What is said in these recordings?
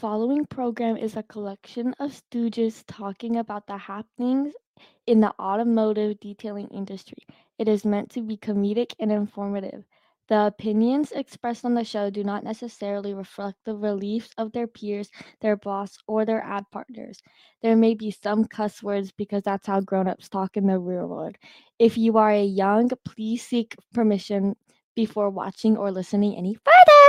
following program is a collection of stooges talking about the happenings in the automotive detailing industry. It is meant to be comedic and informative. The opinions expressed on the show do not necessarily reflect the beliefs of their peers, their boss, or their ad partners. There may be some cuss words because that's how grown-ups talk in the real world. If you are a young, please seek permission before watching or listening any further.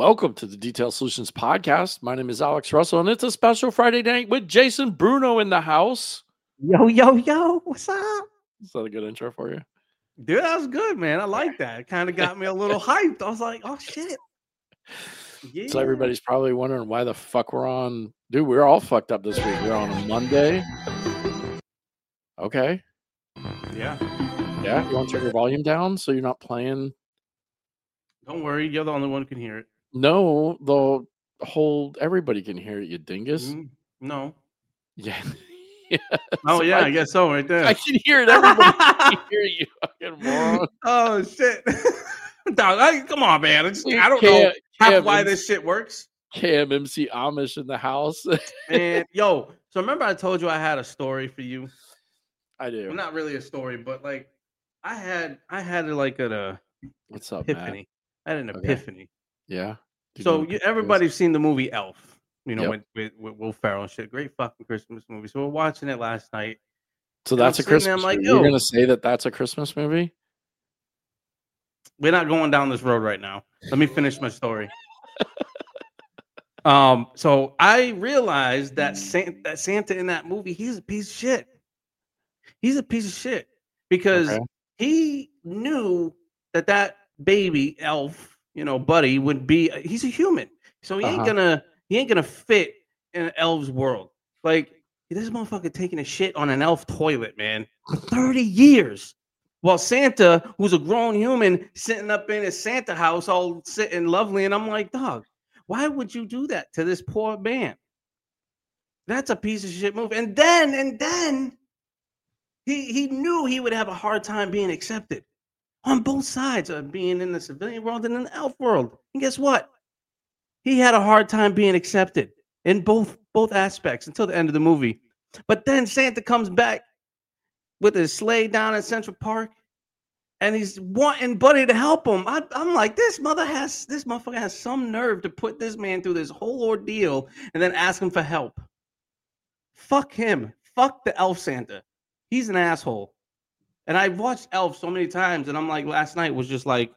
Welcome to the Detail Solutions Podcast. My name is Alex Russell, and it's a special Friday night with Jason Bruno in the house. Yo, yo, yo, what's up? Is that a good intro for you? Dude, that was good, man. I like that. It kind of got me a little hyped. I was like, oh shit. Yeah. So everybody's probably wondering why the fuck we're on. Dude, we're all fucked up this week. We're on a Monday. Okay. Yeah. Yeah. You want to turn your volume down so you're not playing? Don't worry, you're the only one who can hear it. No, the whole everybody can hear it, you dingus. Mm, No. Yeah. Oh yeah, I- I, guess so right there. I can hear it. Everybody can hear you, fucking moron. oh shit. Dog, I, come on, man. It's, I don't know Cam- half Cam why this shit works. Cam MC Amish in the house. And yo, so remember I told you I had a story for you? I do. Well, not really a story, but like I had I had like an uh, What's up, Matt? I had an Okay. epiphany. Yeah. So you, what this is? everybody's seen the movie Elf, you know, Yep. with, with with Will Ferrell and shit. Great fucking Christmas movie. So we're watching it last night. So that's a sitting there, Christmas. I'm like, movie. You're gonna say that that's a Christmas movie? We're not going down this road right now. Let me finish my story. um, so I realized that Santa, that Santa in that movie, he's a piece of shit. He's a piece of shit because Okay. he knew that that baby elf, you know, buddy, would be. He's a human, so he ain't Uh-huh. gonna he ain't gonna fit in an elf's world. Like this motherfucker taking a shit on an elf toilet, man, for thirty years. While Santa, who's a grown human, sitting up in his Santa house, all sitting lovely, and I'm like, dog, why would you do that to this poor man? That's a piece of shit move. And then, and then, he he knew he would have a hard time being accepted on both sides of being in the civilian world and in the elf world. And guess what? He had a hard time being accepted in both both aspects until the end of the movie. But then Santa comes back with his sleigh down in Central Park, and he's wanting Buddy to help him. I, I'm like, this mother has this motherfucker has some nerve to put this man through this whole ordeal and then ask him for help. Fuck him. Fuck the elf Santa. He's an asshole. And I've watched Elf so many times, and I'm like, last night was just like,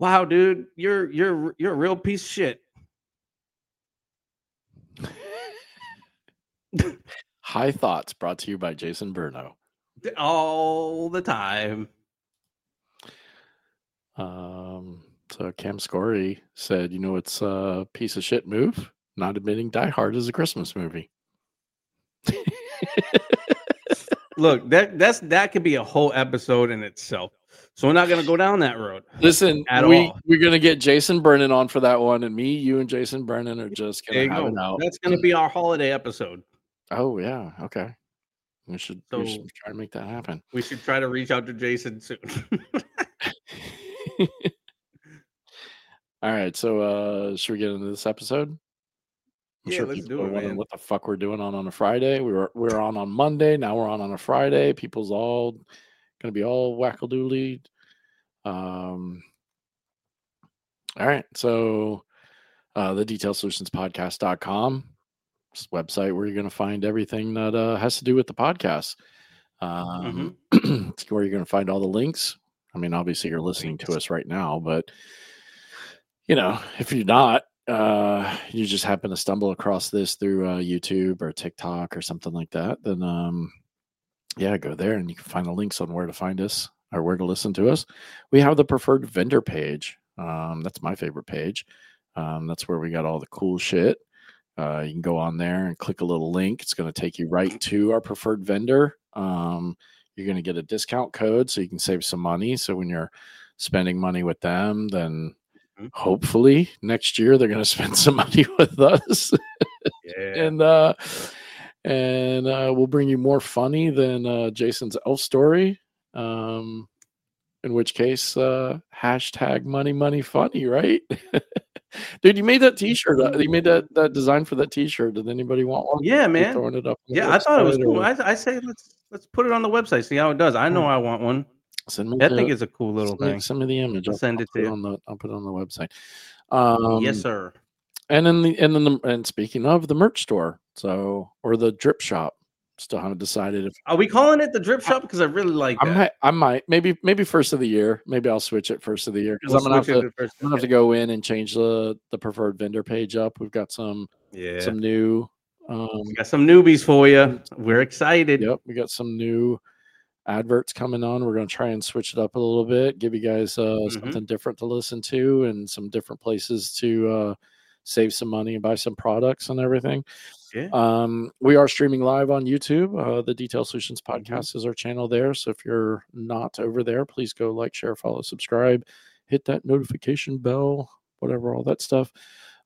wow, dude, you're you're you're a real piece of shit. High thoughts brought to you by Jason Bruno. All the time. Um, so Cam Scory said, you know, it's a piece of shit move. Not admitting Die Hard is a Christmas movie. Look, that that's that could be a whole episode in itself. So we're not gonna go down that road. Listen, At we all. we're gonna get Jason Brennan on for that one, and me, you, and Jason Brennan are just gonna have go. it out. That's gonna be our holiday episode. Oh yeah, okay. We should we should try to make that happen. We should try to reach out to Jason soon. All right, so uh should we get into this episode? I'm Yeah, let's people do it, wondering man. What the fuck we're doing on on a Friday? We were we were on on Monday. Now we're on on a Friday. People's all gonna be all wackadoodly. Um. All right, so uh, the Detail Solutions Podcast.com website where you're going to find everything that uh, has to do with the podcast. Um, Mm-hmm. it's where you're going to find all the links. I mean, obviously, you're listening to us right now, but you know, if you're not, uh, you just happen to stumble across this through uh, YouTube or TikTok or something like that, then um, yeah, go there and you can find the links on where to find us or where to listen to us. We have the preferred vendor page. Um, that's my favorite page. Um, that's where we got all the cool shit. Uh, you can go on there and click a little link. It's going to take you right to our preferred vendor. Um, you're going to get a discount code so you can save some money. So when you're spending money with them, then. Hopefully next year they're going to spend some money with us Yeah. and uh and uh we'll bring you more funny than uh jason's elf story um in which case uh hashtag money money funny right dude you made that t-shirt uh, you made that that design for that t-shirt did anybody want one Yeah, man. throwing it up Yeah, I thought it was cool. or- I, I say let's let's put it on the website, see how it does. I know I want one. Send me I the, think it's a cool little send, thing. send me the image I'll send it put to you. on the i'll put it on the website um yes, sir. and then the and then the and speaking of the merch store so or the drip shop still haven't decided if Are we calling it the drip shop? Because I really like I that. might, I might, maybe, maybe first of the year. Maybe I'll switch it first of the year because We'll I'm gonna have to. I'm gonna have to go in and change the the preferred vendor page up. We've got some Yeah. some new, um, We got some newbies for you. We're excited. yep, we got some new adverts coming on. We're gonna try and switch it up a little bit, give you guys uh, Mhm. something different to listen to and some different places to uh, save some money and buy some products and everything. Yeah. Um, we are streaming live on YouTube. Uh, the Detail Solutions Mhm. podcast is our channel there. So if you're not over there, please go like, share, follow, subscribe, hit that notification bell, whatever, all that stuff.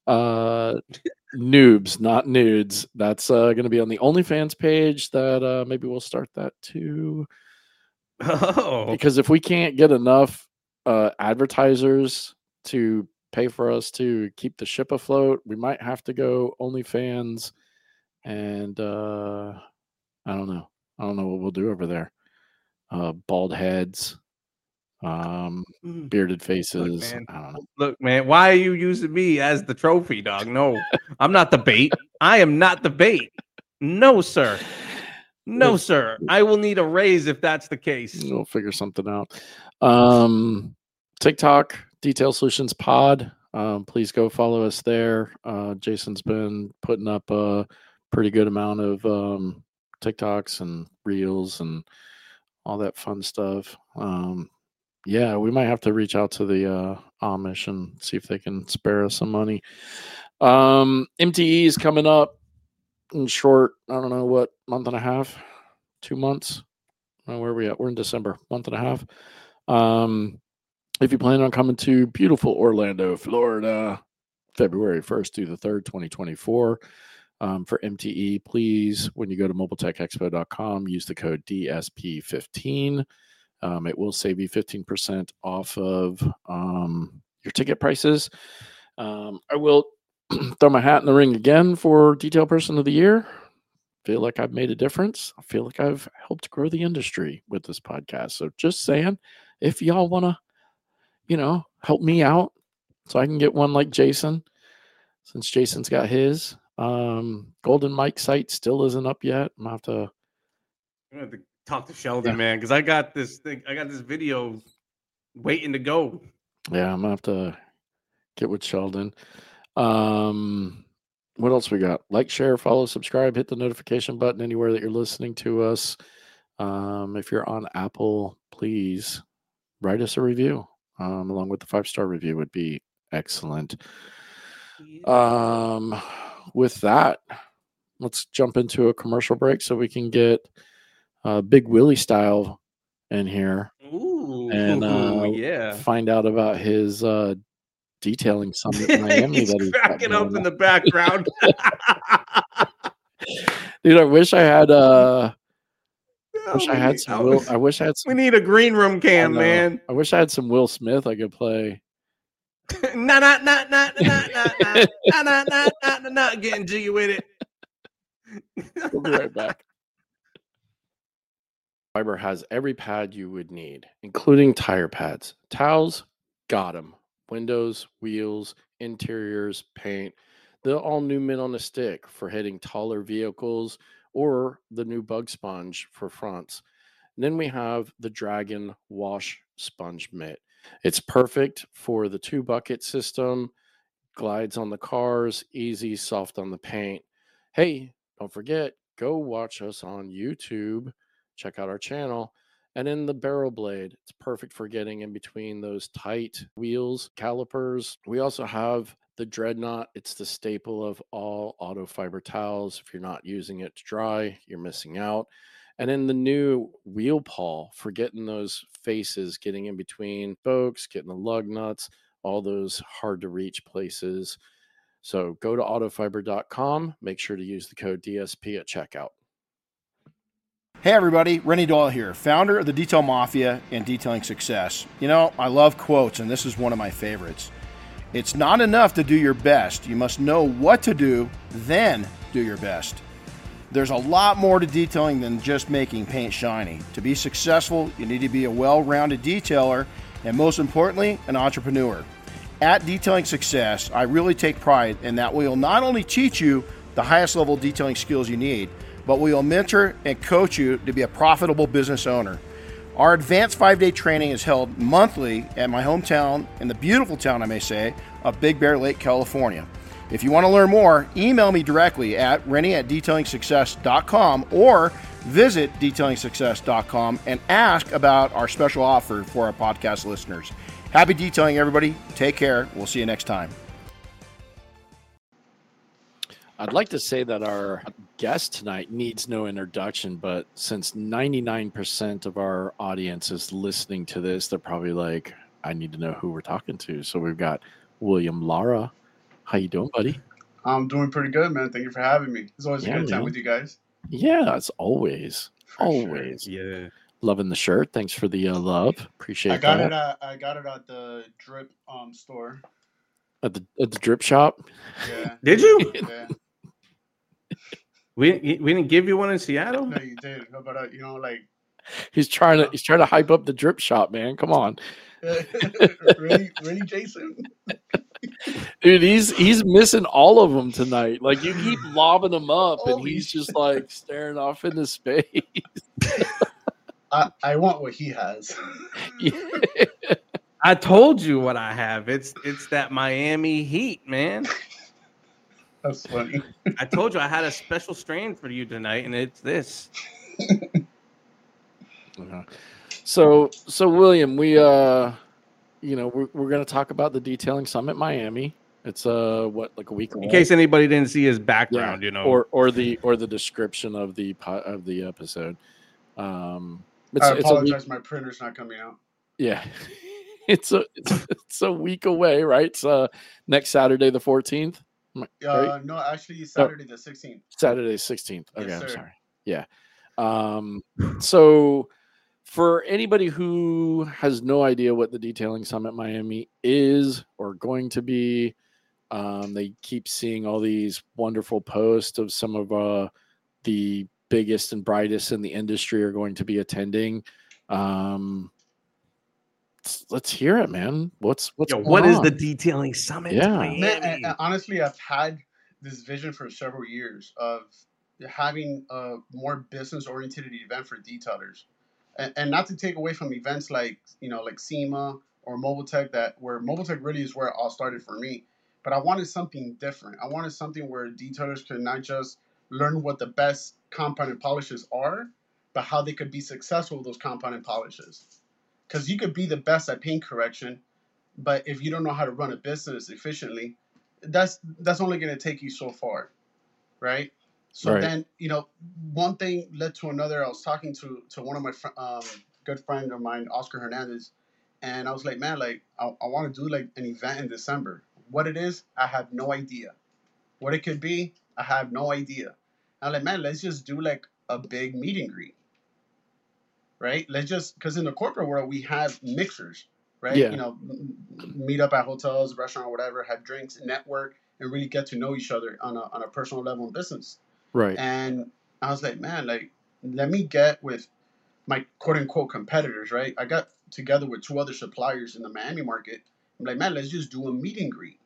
Uh, noobs, not nudes. That's uh, going to be on the OnlyFans page. That uh, maybe we'll start that too. Oh, Because if we can't get enough uh, advertisers to pay for us to keep the ship afloat, we might have to go OnlyFans and uh I don't know. I don't know what we'll do over there. Uh bald heads, um, Mm. bearded faces. man. I don't know. look, man. Why are you using me as the trophy, dog? No, I'm not the bait. I am not the bait. No, sir. No, sir. I will need a raise if that's the case. We'll figure something out. Um TikTok, Detail Solutions Pod. Um, please go follow us there. Uh Jason's been putting up a pretty good amount of um TikToks and reels and all that fun stuff. Um yeah, we might have to reach out to the uh Amish and see if they can spare us some money. Um MTE is coming up in short, I don't know what month and a half, two months. Uh, where are we at? We're in December, month and a half. Um, if you plan on coming to beautiful Orlando, Florida, February 1st through the 3rd, 2024, um, for MTE, please, when you go to mobiletechexpo.com, use the code DSP15. Um, it will save you 15% off of um, your ticket prices. Um, I will throw my hat in the ring again for Detail Person of the Year feel like I've made a difference. I feel like I've helped grow the industry with this podcast. So just saying, if y'all want to, you know, help me out so I can get one like Jason, since Jason's got his. Um, Golden Mike site still isn't up yet. I'm gonna have to I'm gonna have to talk to Sheldon, Yeah. man, because I got this thing. I got this video waiting to go. yeah, I'm gonna have to get with Sheldon. Um what else we got? Like, share, follow, subscribe, hit the notification button anywhere that you're listening to us. Um, if you're on Apple, please write us a review. Um, along with the five star review would be excellent. Um, with that, let's jump into a commercial break so we can get uh, Big Willie style in here. Ooh, and, uh, yeah. Find out about his uh, detailing summit in Miami He's that he's cracking up in the background. Dude, I wish I had. Uh, I wish Oh, I had need- some. oh, Will, I wish I had we need a green room cam, know. man. I wish I had some Will Smith I could play. nah, nah, nah, nah, nah, nah, nah, nah, nah, nah, getting jiggy with it. We'll be right back. Fiber has every pad you would need, including tire pads, towels, got 'em, windows, wheels, interiors, paint. The all new mitt on a stick for hitting taller vehicles or the new bug sponge for fronts. And then we have the Dragon Wash Sponge Mitt. It's perfect for the two bucket system. glides on the cars, easy, soft on the paint. Hey, don't forget, go watch us on YouTube. Check out our channel. And in the barrel blade, it's perfect for getting in between those tight wheels, calipers. We also have the dreadnought. It's the staple of all auto fiber towels. If you're not using it to dry, you're missing out. And then the new wheel pawl for getting those faces, getting in between spokes, getting the lug nuts, all those hard to reach places. So go to autofiber.com. Make sure to use the code DSP at checkout. Hey everybody, Rennie Doyle here, founder of the Detail Mafia and Detailing Success. You know, I love quotes, and this is one of my favorites. It's not enough to do your best, you must know what to do, then do your best. There's a lot more to detailing than just making paint shiny. To be successful, you need to be a well rounded detailer and, most importantly, an entrepreneur. At Detailing Success, I really take pride in that we will not only teach you the highest level detailing skills you need, but we will mentor and coach you to be a profitable business owner. Our advanced five day training is held monthly at my hometown, in the beautiful town, I may say, of Big Bear Lake, California. If you want to learn more, email me directly at rennie at detailingsuccess.com or visit detailingsuccess.com and ask about our special offer for our podcast listeners. Happy detailing, everybody. Take care. We'll see you next time. I'd like to say that our guest tonight needs no introduction, but since 99% of our audience is listening to this, they're probably like, I need to know who we're talking to. So we've got William Lara. How you doing, buddy? I'm doing pretty good, man. Thank you for having me. It's always Yeah, a good time man. with you guys. Yeah, it's always. For sure. always. Yeah. Loving the shirt. Thanks for the uh, love. Appreciate I got that. it at I got it at the drip um store. At the at the drip shop. Yeah. Did you? yeah. We we didn't give you one in Seattle. No, you did. No, but uh, you know, like He's trying to he's trying to hype up the drip shop, man. Come on. really, really, Jason. Dude, he's he's missing all of them tonight. Like you keep lobbing them up, and Holy he's just like staring off into space. I I want what he has. I told you what I have. It's it's that Miami Heat, man. That's funny. I told you I had a special strain for you tonight, and it's this. Uh-huh. So so William, we uh you know, we're we're gonna talk about the detailing summit Miami. It's uh what like a week In away? case anybody didn't see his background, you know. or or the or the description of the po- of the episode. Um it's, I it's week, apologize. My printer's not coming out. yeah. It's a it's, it's a week away, right? It's uh next Saturday the 14th. Uh, no, actually, Saturday the 16th. Saturday 16th. Yes, Okay, I'm sir. sorry. Yeah. Um so for anybody who has no idea what the detailing summit Miami is or going to be, um, they keep seeing all these wonderful posts of some of uh, the biggest and brightest in the industry are going to be attending. Um, let's, let's hear it, man. What's what's Yo, going what is on? the detailing summit? Yeah. Man, and- and honestly, I've had this vision for several years of having a more business oriented event for detailers, and, and not to take away from events like you know like SEMA or Mobile Tech that where Mobile Tech really is where it all started for me. But I wanted something different. I wanted something where detailers could not just learn what the best compounded polishes are, but how they could be successful with those compounded polishes. Because you could be the best at paint correction, but if you don't know how to run a business efficiently, that's that's only going to take you so far, right? So Right. then you know one thing led to another. I was talking to to one of my fr- um, good friend of mine, Oscar Hernandez, and I was like, man, like I, I want to do like an event in December. What it is, I have no idea. What it could be, I have no idea. I'm like, man, let's just do like a big meet and greet, right? Let's just because in the corporate world we have mixers, right? Yeah. You know, meet up at hotels, restaurant, whatever, have drinks, network, and really get to know each other on a on a personal level in business. right? And I was like, man, like let me get with my quote unquote competitors, right? I got together with two other suppliers in the Miami market. I'm like, man, let's just do a meet and greet.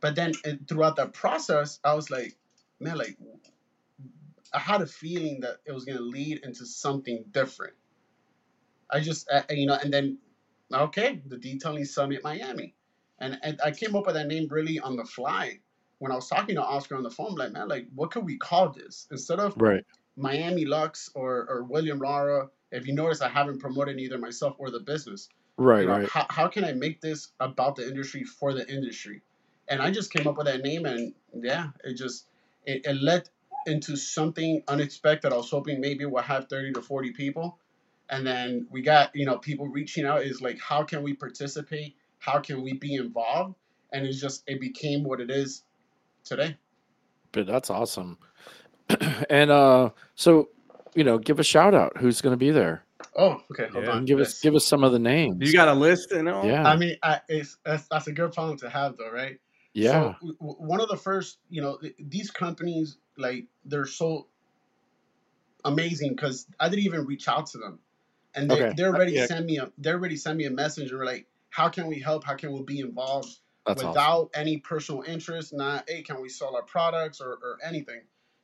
But then and throughout that process, I was like, man, like I had a feeling that it was gonna lead into something different. I just, uh, you know, and then okay, the detailing summit Miami, And, and I came up with that name really on the fly when I was talking to Oscar on the phone. Like, man, like what could we call this instead of Right. Miami Lux or or William Lara? If you notice, I haven't promoted either myself or the business. Right. You know, Right. how, how can I make this about the industry for the industry? And I just came up with that name, and yeah, it just it, it led into something unexpected. I was hoping maybe we'll have thirty to forty people, and then we got you know people reaching out. Is like, how can we participate? How can we be involved? And it's just it became what it is today. But that's awesome. and uh, so you know, give a shout out. Who's going to be there? Oh, okay, hold Yeah. on. And give us give us some of the names. You got a list and all? yeah. I mean, I, it's that's, that's a good problem to have, though, right? Yeah. So one of the first, you know, th- these companies like they're so amazing because I didn't even reach out to them, and they Okay. they already Yeah. sent me a they already sent me a message and were like, how can we help? How can we be involved that's without awesome. any personal interest? Not hey, can we sell our products or, or anything?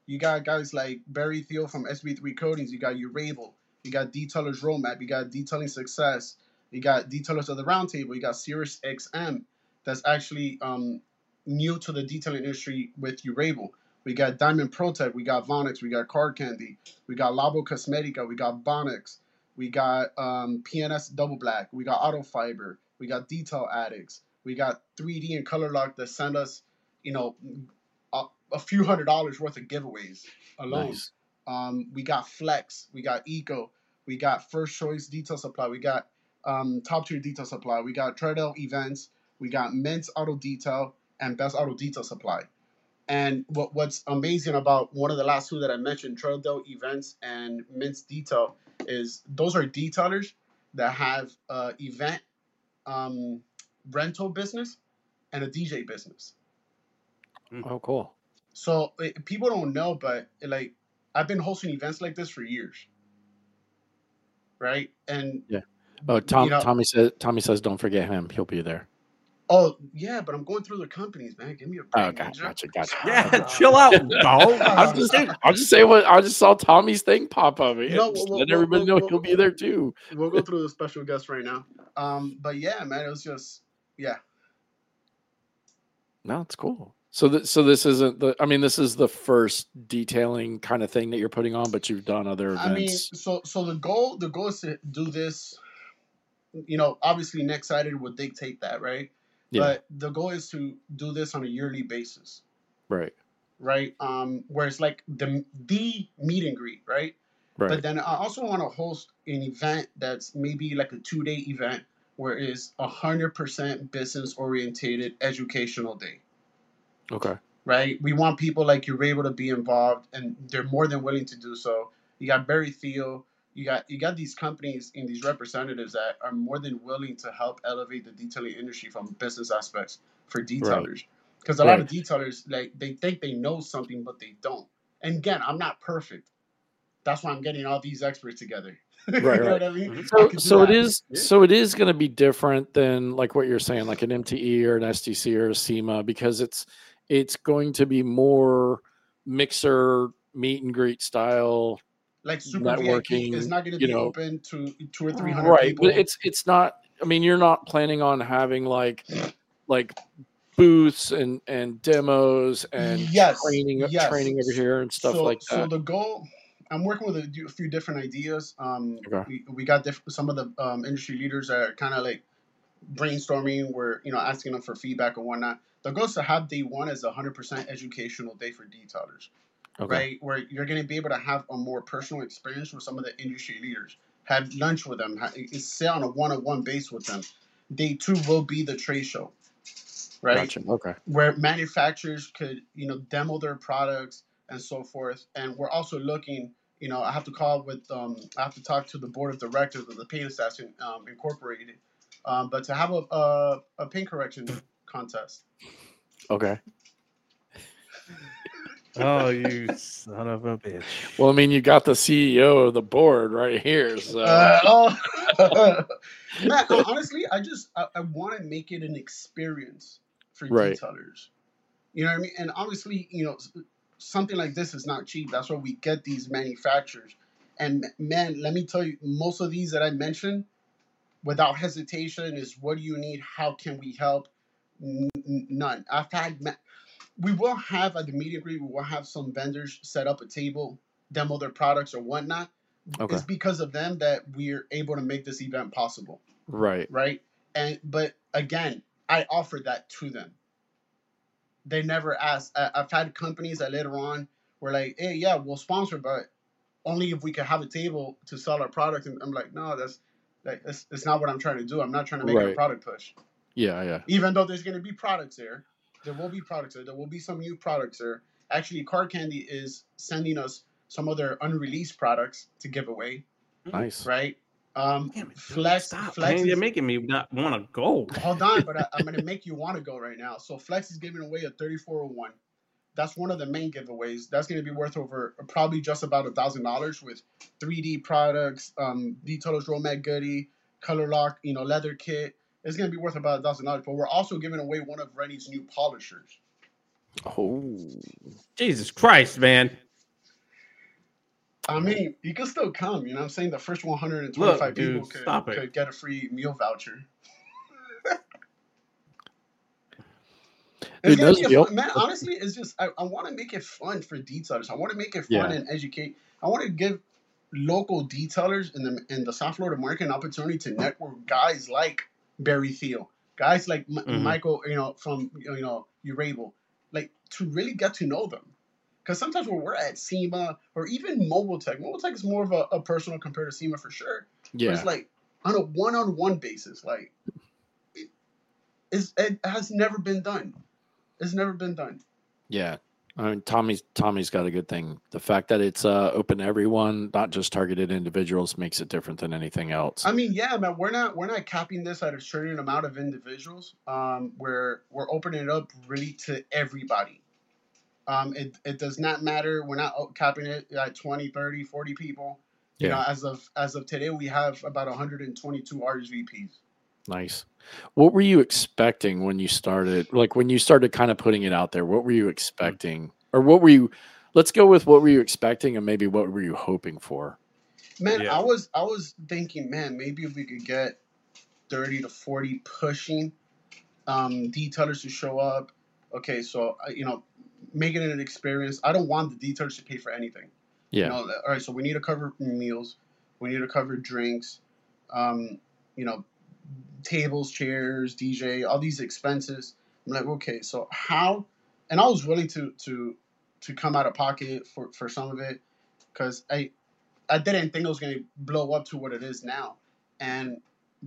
You got guys like Barry Thiel from SB3 Coatings. You got Urable. You got Detailers Roadmap. You got Detailing Success. You got Detailers of the Roundtable. You got Sirius XM. That's actually um, new to the detailing industry with Urable. We got Diamond Protect. We got Vonix. We got Car Candy. We got Labo Cosmetica. We got Bonix. We got um, P&S Double Black. We got Auto Fiber. We got Detail Addicts. We got 3D and Color Lock that send us, you know, a, a few hundred dollars worth of giveaways alone. Nice. Um, we got Flex, we got Eco, we got First Choice Detail Supply, we got um, Top Tier Detail Supply, we got Tredell Events, we got Mint's Auto Detail, and Best Auto Detail Supply. And what, what's amazing about one of the last two that I mentioned, Tredell Events and Mint's Detail, is those are detailers that have uh, event um, rental business and a DJ business. Oh, cool. So it, people don't know, but like I've been hosting events like this for years, right? And yeah. Oh, Tom. you know, Tommy says. Tommy says, "Don't forget him. He'll be there." Oh yeah, but I'm going through the companies, man. Give me a break. Oh, gotcha, Ninja. gotcha, gotcha. Yeah, chill out, dog. I'm just saying. I'll just say what I just saw Tommy's thing pop up. and No, just well, let well, everybody well, know well, he'll be there too. We'll go through the special guest right now. Um, but yeah, man, it was just yeah. No, it's cool. So that so this isn't the. I mean, this is the first detailing kind of thing that you're putting on, but you've done other events. I mean, so so the goal the goal is to do this. You know, obviously, next sided would dictate that, right? Yeah, But the goal is to do this on a yearly basis. right, right? Um, where it's like the the meet and greet, right? right, But then I also want to host an event that's maybe like a two day event where it's a hundred percent business orientated educational day, okay, right? We want people like you're able to be involved, and they're more than willing to do so. You got Barry Thiel. You got you got these companies and these representatives that are more than willing to help elevate the detailing industry from business aspects for detailers. Because a lot of detailers like they think they know something but they don't. And again, I'm not perfect. That's why I'm getting all these experts together. you Right, know right. what I mean? Mm-hmm. So, could so it that. is. Yeah. So it is going to be different than like what you're saying, like an MTE or an STC or a SEMA, because it's it's going to be more mixer meet and greet style, like super VIP networking, is not going to be know. open to two or three hundred right? people. But it's it's not. I mean, you're not planning on having like like booths and and demos and Yes, training yes. training over here and stuff so, like So the goal, I'm working with a, few different ideas. Um, Okay. we, we got diff- some of the um, industry leaders that are kind of like brainstorming. We're you know asking them for feedback and whatnot. The goal is to have day one as a hundred percent educational day for detailers, okay. right? Where you're going to be able to have a more personal experience with some of the industry leaders. Have lunch with them. ha- Sit on a one-on-one base with them. Day two will be the trade show, right? Gotcha. Okay. where manufacturers could you know demo their products and so forth and we're also looking you know i have to call with um, i have to talk to the board of directors of the paint assassin um, incorporated um, but to have a, a, a paint correction contest Okay. Oh, you son of a bitch. Well, I mean, you got the CEO of the board right here, so uh, oh. Man, honestly i just i, I want to make it an experience for Right. detailers you know what i mean and obviously you know something like this is not cheap that's why we get these manufacturers and man let me tell you most of these that i mentioned without hesitation is what do you need how can we help N- n- none. I've had. We will have at the media group. We will have some vendors set up a table, demo their products or whatnot. Okay. It's because of them that we're able to make this event possible, Right. right? And but again, I offered that to them. They never asked. I, I've had companies that later on were like, "Hey, yeah, we'll sponsor, but only if we can have a table to sell our product." And I'm like, "No, that's like that's, that's not what I'm trying to do. I'm not trying to make it a product push." Yeah. Yeah. even though there's going to be products there there will be products there. There will be some new products there. Actually car candy is sending us some of their unreleased products to give away. Nice. right? Um Damn it, flex stop, flex man. You're making me not want to go. hold on but I, i'm going to make you want to go right now. So flex is giving away a 3401 that's one of the main giveaways. That's going to be worth over probably just about a thousand dollars with 3d products um Detailers Roadmap goodie color lock you know leather kit it's going to be worth about a thousand dollars but we're also giving away one of rennie's new polishers Oh. Jesus Christ, man. I mean, you can still come. You know what I'm saying? The first 125 Look, dude, people could, stop could get a free meal voucher. It's gonna be a fun, man, honestly, it's just I, I want to make it fun for detailers. I want to make it fun Yeah. and educate. I want to give local detailers in the in the South Florida market an opportunity to network guys like Barry Thiel, guys like M- Mhm. Michael, you know, from you know Urable, like to really get to know them. Because sometimes when we're at SEMA or even Mobile Tech, Mobile Tech is more of a, a personal compared to SEMA for sure. But Yeah. it's like on a one-on-one basis, like it, it has never been done. It's never been done. Yeah. I mean, Tommy's Tommy's got a good thing. The fact that it's uh, open to everyone, not just targeted individuals, makes it different than anything else. I mean, yeah, man, we're not we're not capping this at a certain amount of individuals. Um, we're we're opening it up really to everybody. Um, it, it does not matter. We're not capping it at 20, 30, 40 people. You know, as of as of today, we have about 122 RSVPs. Nice. What were you expecting when you started? Like when you started kind of putting it out there, what were you expecting? Or what were you let's go with what were you expecting and maybe what were you hoping for? Man, Yeah. I was I was thinking, man, maybe if we could get thirty to forty pushing um, detailers to show up. Okay, so uh, you know, making it an experience. I don't want the detailers to pay for anything. Yeah. You know, all right, so we need to cover meals, we need to cover drinks, um, you know, tables, chairs, DJ, all these expenses. I'm like, okay, so how? And I was willing to to to come out of pocket for for some of it because I I didn't think it was gonna blow up to what it is now. And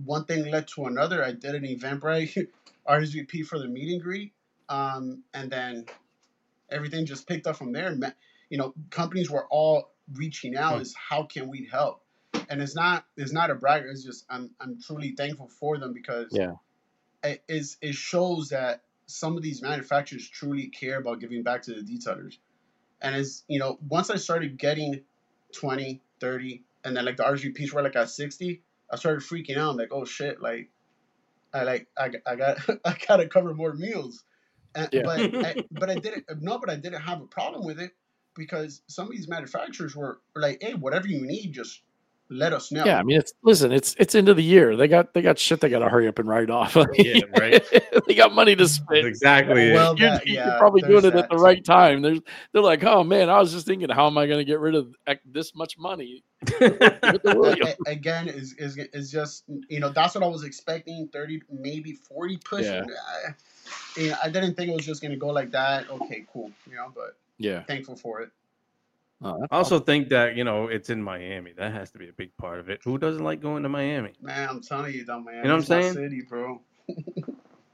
one thing led to another. I did an event Eventbrite RSVP for the meet and greet, um, and then everything just picked up from there. You know, companies were all reaching out. Hmm. Is how can we help? And it's not it's not a brag. It's just I'm I'm truly thankful for them because Yeah. it is it shows that some of these manufacturers truly care about giving back to the detailers. And as you know, once I started getting 20, 30, and then like the RGPs were like at 60, I started freaking out. I'm like, oh shit, like I like I, I got I gotta cover more meals. And, Yeah. But I, but I didn't no, but I didn't have a problem with it because some of these manufacturers were like, hey, whatever you need, just let us know. Yeah, I mean it's listen, it's it's into the year. They got they got shit they gotta hurry up and write off. Yeah, right. they got money to That's spend. exactly it. Well, You're, that- you're yeah, probably doing it at the that right too. time. There's, they're like, oh man, I was just thinking, how am I going to get rid of this much money? Give it to William. A- a- again is, is is just you know that's what I was expecting 30 maybe 40 push. Yeah. I, you know, I didn't think it was just gonna go like that okay cool you know but Yeah. thankful for it Oh, I also think that you know it's in Miami. That has to be a big part of it. Who doesn't like going to Miami? man I'm telling you though man You know what I'm saying? city bro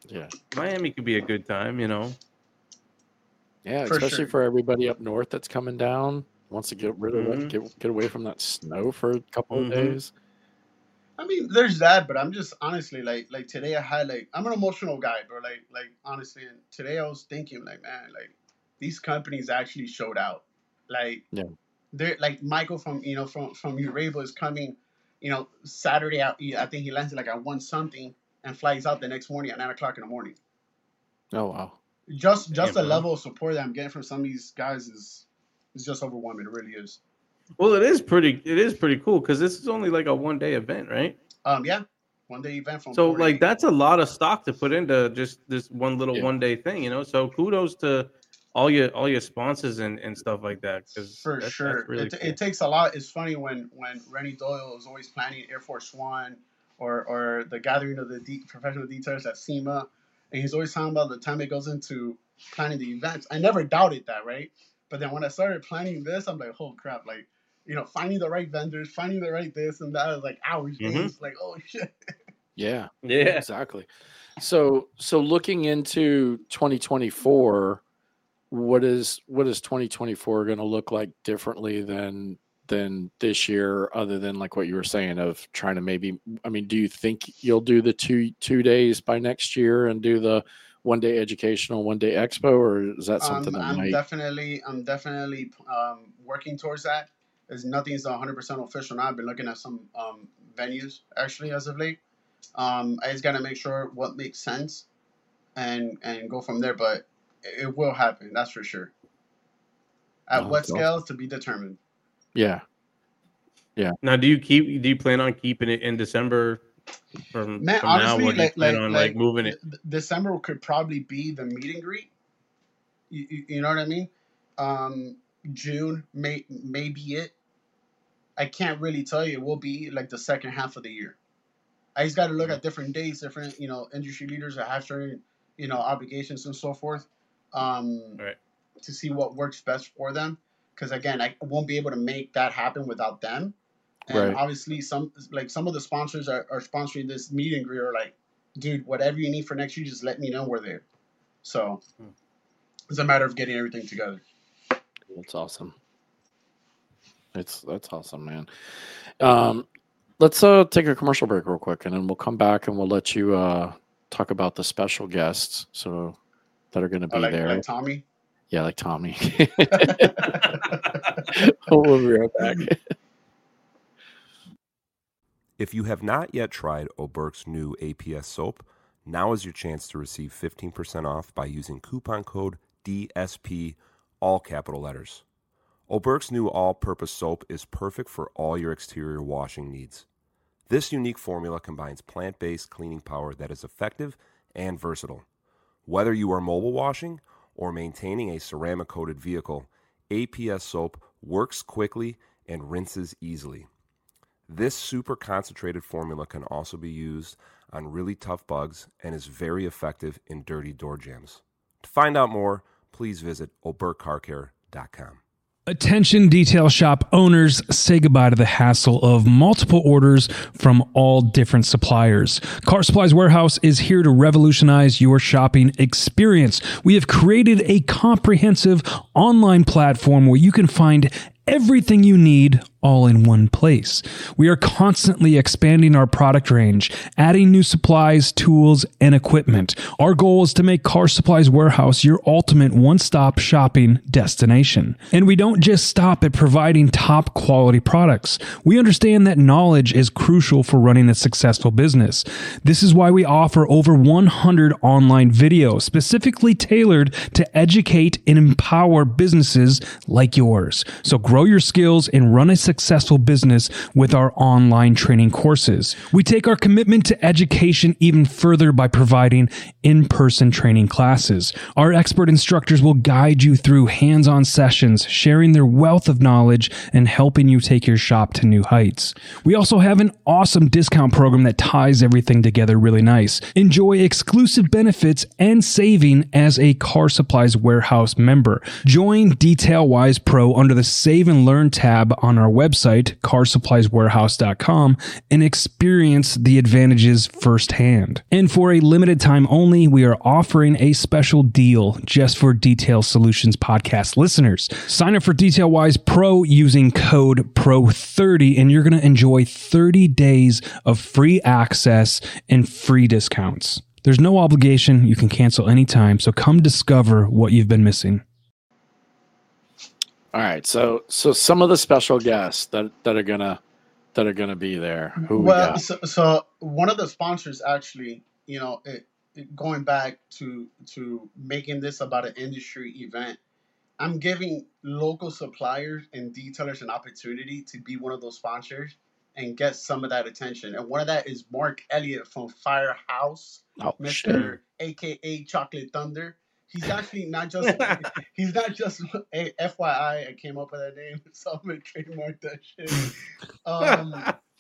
yeah. Miami could be a good time. You know. Yeah, For especially sure. for everybody up north that's coming down. Wants to get rid of Mhm. that, get, get away from that snow for a couple Mhm. of days. I mean there's that but I'm just honestly like like today I had like I'm an emotional guy bro like like honestly and today I was thinking like man like these companies actually showed out like Yeah. they're like Michael from you know from from Urable is coming, you know Saturday out. I think he lands like at one something and flies out the next morning at nine o'clock in the morning. Oh wow. Just just the bro. level of support that I'm getting from some of these guys is is just overwhelming. It really is. Well, it is pretty. It is pretty cool because this is only like a one day event, right? Um, yeah, one day event from. So 4 like that's a lot of stock to put into just this one little Yeah. one day thing, you know. So kudos to all your all your sponsors and, and stuff like that. Because for sure. really it, cool. it takes a lot. It's funny when when Rennie Doyle is always planning Air Force One or or the gathering of the de- professional detailers at SEMA, and he's always talking about the time it goes into planning the events. I never doubted that, right? But then when I started planning this, I'm like, oh crap, like. You know, finding the right vendors, finding the right this and that is like hours, Mhm. Like, oh shit. Yeah. yeah. exactly so so looking into 2024 what is what is 2024 going to look like differently than than this year other than like what you were saying of trying to maybe i mean do you think you'll do the two two days by next year and do the one day educational one day expo or is that something Um, that I'm might definitely, I'm definitely um, working towards that. As nothing's 100 percent official now. I've been looking at some um, venues actually as of late. Um, I just gotta make sure what makes sense, and and go from there. But it it will happen. That's for sure. At Oh, what that's awesome. scale to be determined. yeah Yeah. Now, do you keep? Do you plan on keeping it in December? From, Man, from now, honestly, or do you like plan like, on like like moving it? D- D- December could probably be the meet and greet. You, you, you know what I mean? Um, June may may be it. I can't really tell you. It will be like the second half of the year. I just got to look at different dates, different you know industry leaders that have certain you know obligations and so forth, um, Right. to see what works best for them. Because again, I won't be able to make that happen without them. And Right. obviously, some like some of the sponsors are, are sponsoring this meet and greet are like, dude, whatever you need for next year, just let me know we're there. So Hmm. it's a matter of getting everything together. That's awesome. It's that's awesome, man. Um, let's uh take a commercial break real quick, and then we'll come back and we'll let you uh talk about the special guests so that are going to oh, be Oh, like, there. like Tommy. yeah, like Tommy. we'll be right back. If you have not yet tried Oberk's new APS soap, now is your chance to receive 15% off by using coupon code DSP, all capital letters. Oberk's new all purpose soap is perfect for all your exterior washing needs. This unique formula combines plant based cleaning power that is effective and versatile. Whether you are mobile washing or maintaining a ceramic coated vehicle, APS soap works quickly and rinses easily. This super concentrated formula can also be used on really tough bugs and is very effective in dirty door jams. To find out more, please visit oberkcarcare.com. Attention detail shop owners, say goodbye to the hassle of multiple orders from all different suppliers. Car Supplies Warehouse is here to revolutionize your shopping experience. We have created a comprehensive online platform where you can find everything you need all in one place. We are constantly expanding our product range, adding new supplies, tools, and equipment. Our goal is to make Car Supplies Warehouse your ultimate one stop shopping destination. And we don't just stop at providing top quality products. We understand that knowledge is crucial for running a successful business. This is why we offer over 100 online videos specifically tailored to educate and empower businesses like yours. So grow your skills and run a successful business with our online training courses. We take our commitment to education even further by providing in-person training classes. Our expert instructors will guide you through hands-on sessions, sharing their wealth of knowledge and helping you take your shop to new heights. We also have an awesome discount program that ties everything together really nice. Enjoy exclusive benefits and saving as a Car Supplies Warehouse member. Join DetailWise Pro under the Save and Learn tab on our website, carsupplieswarehouse.com, and experience the advantages firsthand. And for a limited time only, we are offering a special deal just for Detail Solutions podcast listeners. Sign up for DetailWise Pro using code PRO30, and you're going to enjoy 30 days of free access and free discounts. There's no obligation. You can cancel anytime. So come discover what you've been missing. All right, so so some of the special guests that that are gonna that are gonna be there. Who well, got? so, so one of the sponsors actually, you know, it, it- going back to to making this about an industry event, I'm giving local suppliers and detailers an opportunity to be one of those sponsors and get some of that attention. And one of that is Mark Elliott from Firehouse, Oh shit. Mr. AKA Chocolate Thunder. He's actually not just he's not just a FYI. I came up with that name, so I'm gonna trademark that shit. Um,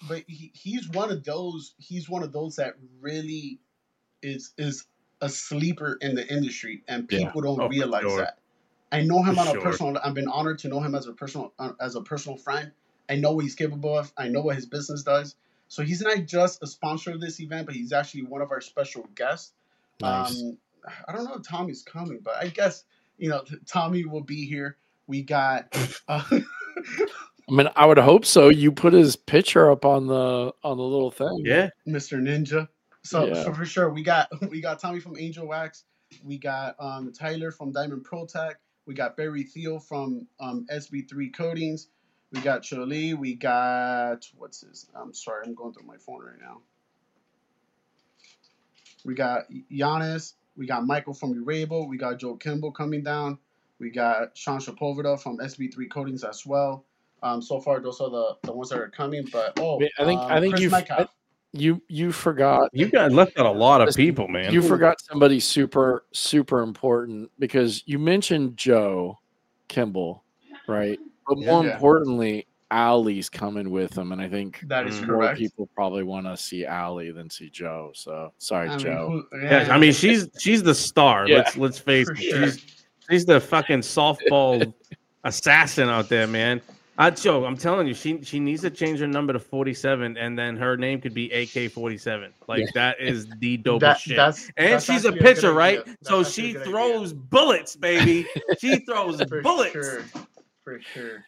but he, he's one of those. He's one of those that really is is a sleeper in the industry, and Yeah. people don't Oh, realize sure. that. I know him For on a sure. personal. I've been honored to know him as a personal uh, as a personal friend. I know what he's capable of. I know what his business does. So he's not just a sponsor of this event, but he's actually one of our special guests. Nice. Um, I don't know if Tommy's coming, but I guess you know Tommy will be here. We got uh, I mean, I would hope so. You put his picture up on the on the little thing. Yeah. Mr. Ninja. So, Yeah. so for sure, we got we got Tommy from Angel Wax. We got um, Tyler from Diamond Pro Tech. We got Barry Thiel from um, SB3 Coatings. We got Choli. We got what's his? I'm sorry, I'm going through my phone right now. We got Giannis. We got Michael from Urable. We got Joe Kimball coming down. We got Sean Shapovida from SB3 Coatings as well. Um, so far, those are the, the ones that are coming. But oh, I think- um, I think you've- You you forgot You guys left out a lot of people, man. you forgot somebody super super important because you mentioned Joe Kimball, right? But Yeah. more Yeah. importantly, Allie's coming with him, and I think That is more correct. people probably want to see Allie than see Joe. So sorry, I mean, Joe. who- Yeah, I mean she's she's the star. Yeah. Let's let's face it. sure. She's she's the fucking softball assassin out there, man. I Joe, I'm telling you, she she needs to change her number to 47, and then her name could be AK47. Like Yeah. that is the dopest that, shit. that's and that's she's a actually good pitcher, right? That's So she good idea. throws bullets, baby. she throws for bullets. sure, for sure.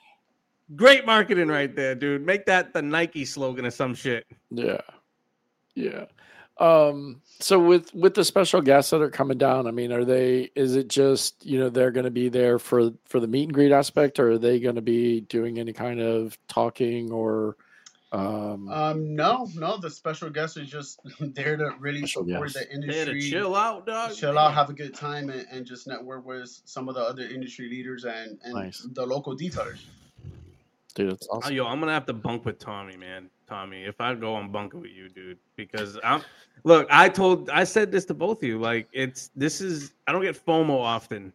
Great marketing right there, dude. Make that the Nike slogan or some shit. Yeah, yeah. Um. So with with the special guests that are coming down, I mean, are they? Is it just you know they're going to be there for for the meet and greet aspect, or are they going to be doing any kind of talking or? Um, Um, no, no, the special guests are just there to really support guest. the There to industry, chill out, dog. chill out, have a good time, and, and just network with some of the other industry leaders and, and Nice. the local detailers. Dude, it's Oh, awesome. yo, I'm gonna have to bunk with Tommy, man. Tommy, if I go, I'm bunking with you, dude. Because I'm look, I told I said this to both of you. Like it's this is I don't get FOMO often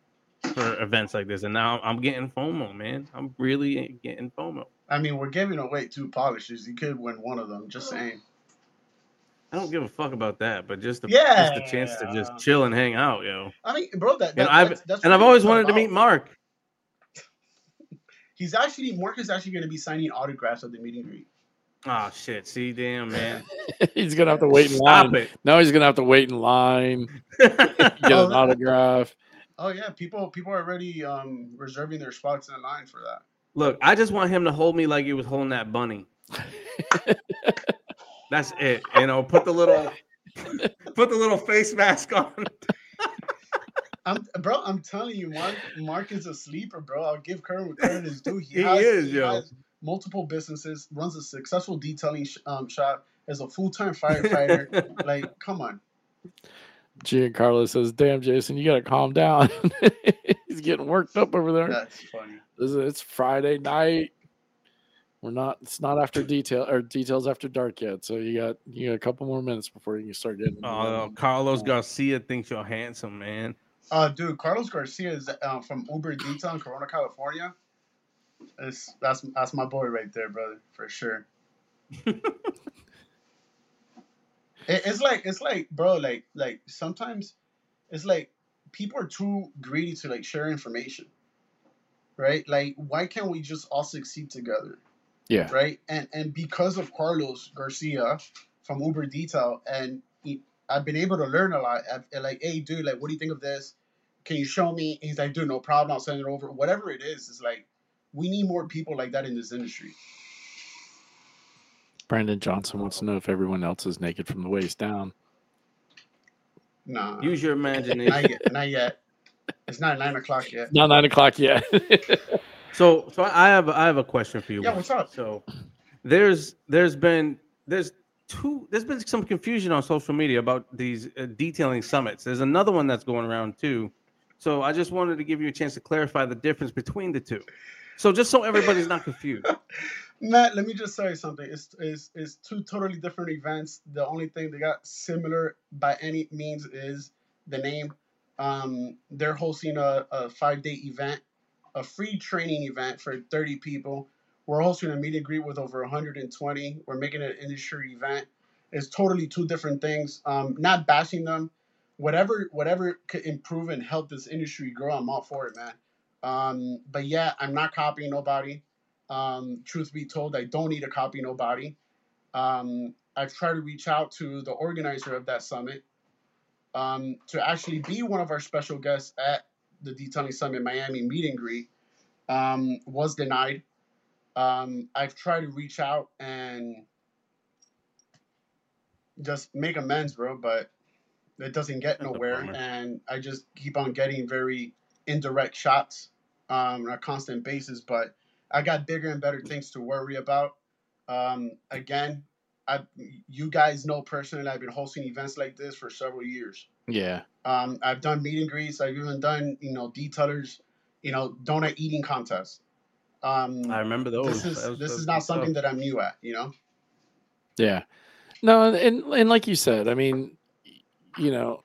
for events like this, and now I'm getting FOMO, man. I'm really getting FOMO. I mean, we're giving away two polishes. You could win one of them. Just saying. I don't give a fuck about that, but just the Yeah. just the chance to just chill and hang out, yo. I mean, bro, that, And I've that's, that's and I've always what it's wanted to meet. Mark. He's actually Mark is actually going to be signing autographs at the meet and greet. Oh shit! See, damn man, he's gonna have to wait in stop line. it. Now he's gonna have to wait in line, get Oh, an autograph. Oh yeah, people people are already um reserving their spots in line for that. Look, I just want him to hold me like he was holding that bunny. That's it. You know, put the little put the little face mask on. I'm bro. I'm telling you, Mark. Mark is a sleeper, bro. I'll give credit where credit is due. He is, yo. has multiple businesses, runs a successful detailing sh- um, shop, is a full time firefighter. like, come on. Giancarlo says, "Damn, Jason, you gotta calm down. he's getting worked up over there. That's funny. This is- It's Friday night. We're not. It's not after detail or details after dark yet. So you got you got a couple more minutes before you can start getting. Oh. Carlos Garcia thinks you're handsome, man. Uh, dude, Carlos Garcia is uh, from Uber Detail in Corona, California. It's, that's that's my boy right there, brother, for sure. It, it's like it's like, bro, like like sometimes it's like people are too greedy to like share information, right? Like, why can't we just all succeed together? Yeah. right? And and because of Carlos Garcia from Uber Detail, and he, I've been able to learn a lot. I've, like, hey, dude, like, what do you think of this? Can you show me? He's like, dude, no problem. I'll send it over. Whatever it it's is like, we need more people like that in this industry. Brandon Johnson wants to know if everyone else is naked from the waist down. Nah, Use your not imagination. yet. Not yet. It's not nine o'clock yet. Not nine o'clock yet. So, so I have I have a question for you. Yeah, what's up? So, there's there's been there's two there's been some confusion on social media about these uh, detailing summits. There's another one that's going around too. So I just wanted to give you a chance to clarify the difference between the two. So just so everybody's not confused. Matt, let me just say something. It's, it's it's two totally different events. The only thing they got similar by any means is the name. Um, they're hosting a, a five day event, a free training event for 30 people. We're hosting a meet and greet with over 120. We're making it an industry event. It's totally two different things. Um, not bashing them. Whatever whatever could improve and help this industry grow, I'm all for it, man. Um, but yeah, I'm not copying nobody. Um, truth be told, I don't need to copy nobody. Um, I've tried to reach out to the organizer of that summit um, to actually be one of our special guests at the Detailing Summit Miami meet and greet. Um, was denied. Um, I've tried to reach out and just make amends, bro, but it doesn't get That's nowhere. And I just keep on getting very indirect shots um, on a constant basis. But I got bigger and better things to worry about. Um, again, I you guys know personally I've been hosting events like this for several years. Yeah. Um, I've done meet and greets. I've even done you know detailers, you know donut eating contests. Um, I remember those. this is was- this that is was not good stuff. something that I'm new at. You know. Yeah. No, and and like you said, I mean, you know,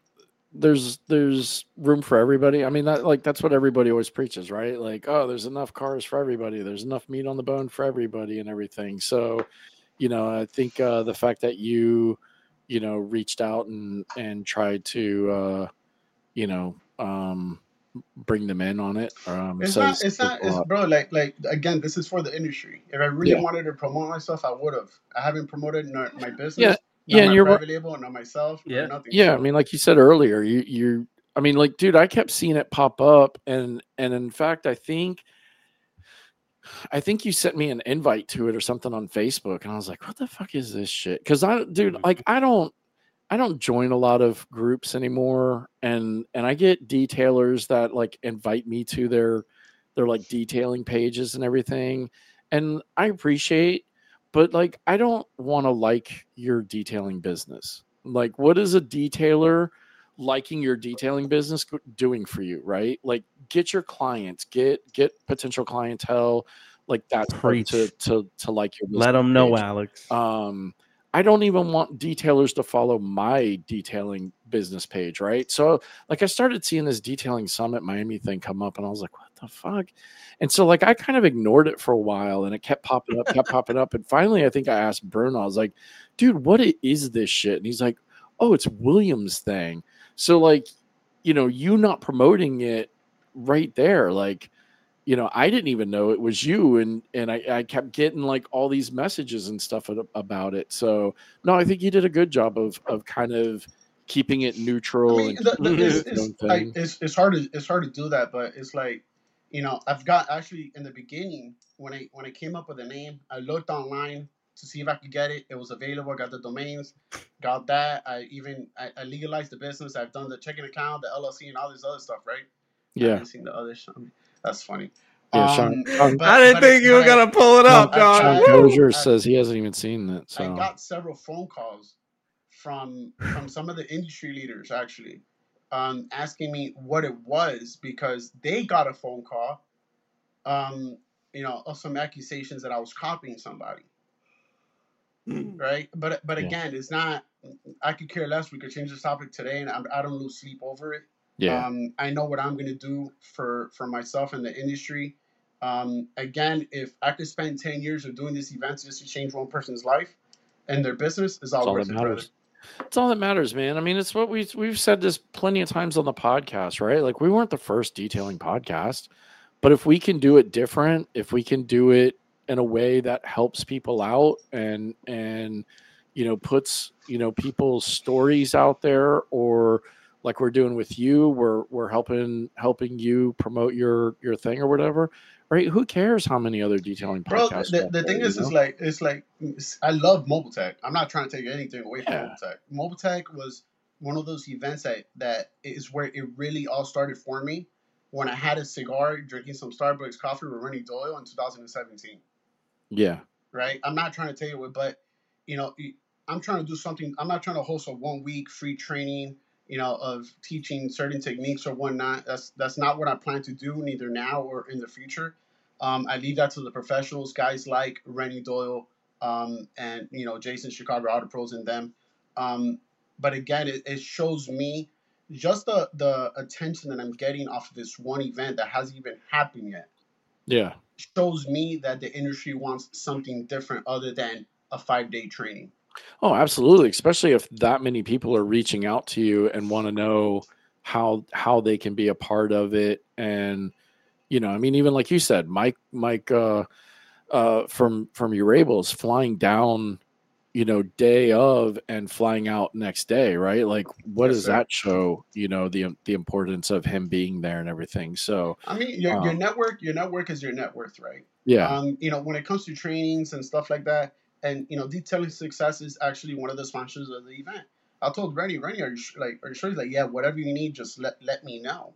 there's there's room for everybody. I mean, that like that's what everybody always preaches, right? Like, oh, there's enough cars for everybody. There's enough meat on the bone for everybody and everything. So, you know, I think uh the fact that you, you know, reached out and and tried to uh, you know, um bring them in on it. Um It's not. It's not. It's bro. Like like again, this is for the industry. If I really Yeah. wanted to promote myself, I would have. I haven't promoted my business. Yeah, yeah, and my you're right. private label, not myself, nor Yeah. nothing. Yeah, I mean, like you said earlier, you you I mean, like, dude, I kept seeing it pop up, and and in fact, I think I think you sent me an invite to it or something on Facebook, and I was like, what the fuck is this shit? Because I, dude, Mhm. like, I don't. I don't join a lot of groups anymore and and I get detailers that like invite me to their their like detailing pages and everything and I appreciate but like I don't want to like your detailing business. Like what is a detailer liking your detailing business doing for you, right? Like get your clients, get get potential clientele like that's Preach. to to to like your Let them know, page. Alex. Um I don't even want detailers to follow my detailing business page, right? So like I started seeing this detailing summit Miami thing come up and I was like, what the fuck? And so like I kind of ignored it for a while and it kept popping up, kept popping up. And finally I think I asked Bruno, I was like, dude, what is this shit? And he's like, Oh, it's Williams thing. So like, you know, you not promoting it right there, like you know, I didn't even know it was you, and and I, I kept getting like all these messages and stuff about it. So no, I think you did a good job of of kind of keeping it I neutral mean, and the, the, it's, its it's like it's, it's hard to it's hard to do that, but it's like, you know, I've got actually in the beginning when I when I came up with the name, I looked online to see if I could get it. It was available. I got the domains, got that. I even I, I legalized the business. I've done the checking account, the LLC, and all this other stuff, right? Yeah. I Yeah, haven't seen the other stuff. That's funny. yeah. Sean, Um, but I didn't but think you were gonna pull it up, I, dog. Sean I, Woo! Kozier I, says he hasn't even seen it. I got several phone calls from from some of the industry leaders actually um, asking me what it was because they got a phone call um, you know of some accusations that I was copying somebody. Right? But but Yeah. again it's not I could care less. We could change the topic today and I'm, I don't lose sleep over it. Yeah, um, I know what I'm going to do for for myself and the industry. Um, again, if I could spend ten years of doing these events just to change one person's life and their business, is it's all all worth it, matters. It's all that matters, man. I mean, it's what we we've said this plenty of times on the podcast, right? Like we weren't the first detailing podcast, but if we can do it different, if we can do it in a way that helps people out and and you know puts you know people's stories out there or like we're doing with you we're we're helping helping you promote your your thing or whatever right who cares how many other detailing Bro, podcasts the, the there, thing you is, is like it's like I love mobile tech. I'm not trying to take anything away from yeah mobile tech. Mobile tech was one of those events that that is where it really all started for me when I had a cigar, drinking some Starbucks coffee with Renny Doyle in 2017. yeah right? I'm not trying to tell you what, but you know, I'm trying to do something. I'm not trying to host a one week free training, you know, of teaching certain techniques or whatnot. That's that's not what I plan to do, neither now or in the future. Um, I leave that to the professionals, guys like Renny Doyle um, and you know Jason Chicago Auto Pros and them. Um, but again, it, it shows me just the the attention that I'm getting off of this one event that hasn't even happened yet. Yeah. Shows me that the industry wants something different other than a five day training. Oh, absolutely. Especially if that many people are reaching out to you and want to know how how they can be a part of it. And you know, I mean, even like you said, Mike Mike uh uh from from Urables flying down, you know, day of and flying out next day, right? Like what Yes, does sir. that show, you know, the the importance of him being there and everything. So I mean, your, your Um, network, your network is your net worth, right? yeah. Um, you know, when it comes to trainings and stuff like that, and you know, detailing success is actually one of the sponsors of the event. I told Renny, Renny, are you sh- like, are you sure? He's like, yeah, whatever you need, just let let me know.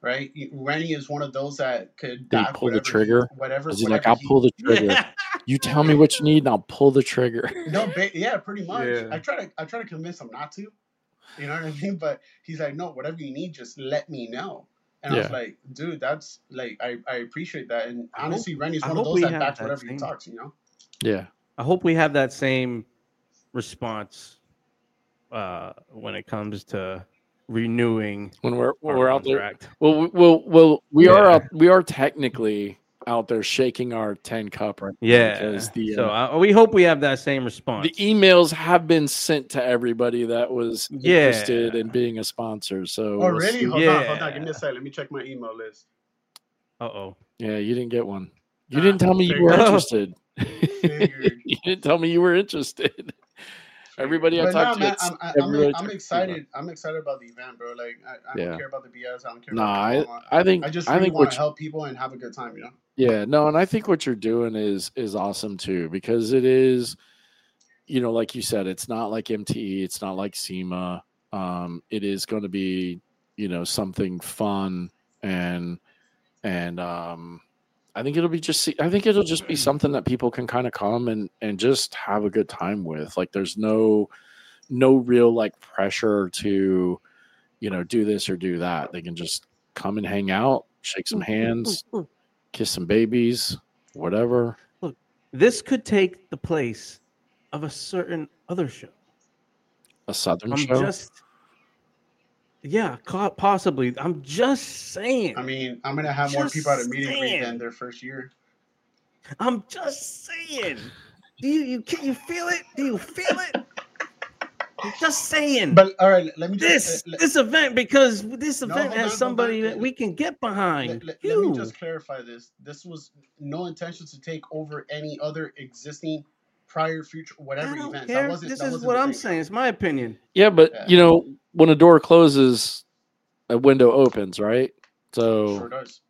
Right? You- Renny is one of those that could Did pull the whatever he- trigger? whatever. Is he like, I'll he- pull the trigger. Yeah. You tell me what you need and I'll pull the trigger. No, ba- yeah, pretty much. Yeah. I try to I try to convince him not to. You know what I mean? But he's like, no, whatever you need, just let me know. And I was like, dude, that's like I, I appreciate that. And I hope- honestly, Renny's I one of those we that backs that whatever he same- talks, you know? yeah. I hope we have that same response uh, when it comes to renewing. When we're when we're out there. Well, we- well, well, we are Yeah. out, we are technically out there shaking our ten cup right Yeah. because the so uh, uh, we hope we have that same response. the emails have been sent to everybody that was Yeah. interested in being a sponsor. So already we'll really? see. Hold on, hold on. Give me a second. Let me check my email list. Uh oh. Yeah, you didn't get one. You Nah, didn't tell me you were figured. interested. You didn't tell me you were interested. Everybody I talked to, man, it's I'm, I'm, everybody I'm to, excited. I'm excited about the event, bro. Like, I, I don't care about the BS. I don't care Nah, about I. I think I just I think want to help people and have a good time, you know? Yeah, no, and I think what you're doing is is awesome too because it is, you know, like you said, it's not like MTE, it's not like SEMA. Um, it is going to be, you know, something fun and and um, I think it'll be just I think it'll just be something that people can kind of come and and just have a good time with. Like, there's no no real like pressure to, you know, do this or do that. They can just come and hang out, shake some hands, kiss some babies, whatever. Look, This could take the place of a certain other show. A southern I'm show. just, yeah, possibly. I'm just saying. I mean, I'm going to have more people at a Just meet and greet saying. than their first year. I'm just saying. Do you you can you feel it? Do you feel it? I'm just saying. But all right, let me just this uh, let- this event because this event on, has hold somebody on. that we can get behind. let, let- let me just clarify this. This was no intention to take over any other existing prior, future, whatever I don't events. care. That wasn't. This that is wasn't what I'm thing. saying. It's my opinion. Yeah, but Yeah. you know, when a door closes, a window opens, right? So Sure does.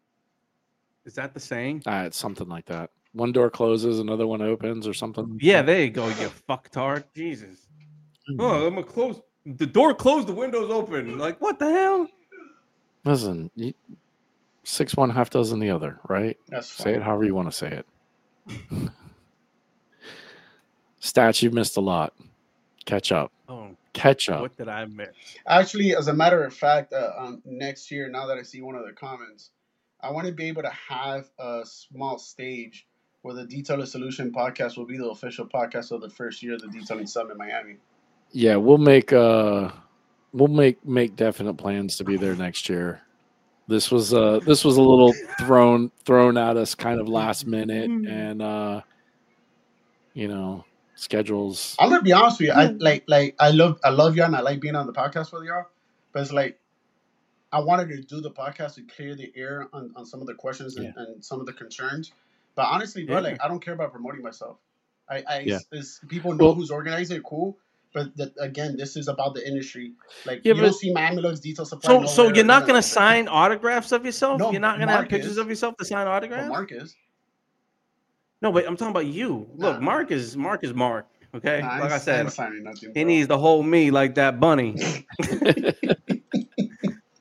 Is that the saying? ah, it's something like that. One door closes, another one opens, or something. Yeah, there you go, you fucktard. Jesus. Oh, I'm gonna close the door closed, the window's open. Like, what the hell? Listen, you, six one, half dozen the other, right? That's Say it however you want to say it. Stats, you've missed a lot. Catch up. Oh, Catch up. what did I miss? Actually, as a matter of fact, uh, um, next year, now that I see one of the comments, I want to be able to have a small stage where the Detailer Solution podcast will be the official podcast of the first year of the Detailing Summit in Miami. Yeah, we'll make uh we'll make make definite plans to be there next year. This was uh this was a little thrown thrown at us kind of last minute and uh you know, schedules I'm gonna be honest with you. I like like I love I love y'all and I like being on the podcast with y'all, but it's like I wanted to do the podcast to clear the air on, on some of the questions and, and some of the concerns. But honestly, bro, Yeah. like I don't care about promoting myself. I, I Yeah. it's, people know Well- who's organizing it, cool. But the, again, this is about the industry. Like Yeah, you don't see Miami Lux detail supply. So, so you're not gonna of that. sign autographs of yourself? No, you're not gonna have pictures of yourself to sign autographs? Mark is. No, but I'm talking about you. Look, Nah. Mark is Mark is Mark. Okay, Nah, like I ain't- said, ain't signing nothing. he needs to hold me like that bunny.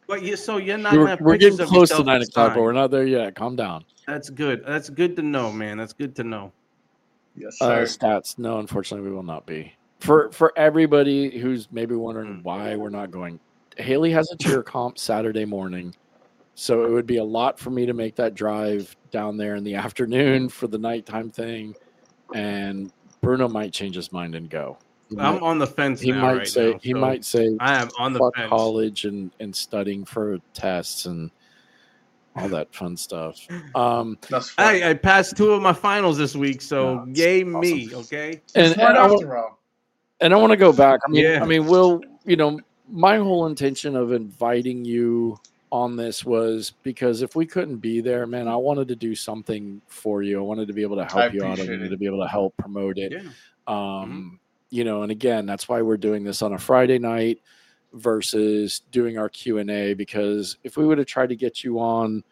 But you, so you're not we're, we're getting close to nine o'clock, but we're not there yet. Calm down. That's good. That's good to know, man. That's good to know. Yes, Uh, sir. stats. No, unfortunately, we will not be. For for everybody who's maybe wondering Mm. why we're not going, Haley has a cheer comp Saturday morning So it would be a lot for me to make that drive down there in the afternoon for the nighttime thing. And Bruno might change his mind and go. He I'm might, on the fence he now. might right say now, he so might say I am on the fuck fence. college and, and studying for tests and all that fun stuff. Um That's fine. I, I passed two of my finals this week, so Yeah, it's yay me. Okay. and, Smart and I, wa- all. and I want to go back. I mean, Yeah. I mean, Will, you know, my whole intention of inviting you on this was because if we couldn't be there, man, I wanted to do something for you. I wanted to be able to help you out. I wanted it. to be able to help promote it. Yeah. Um, you know, and again, that's why we're doing this on a Friday night versus doing our Q and A. Because if we would have tried to get you on,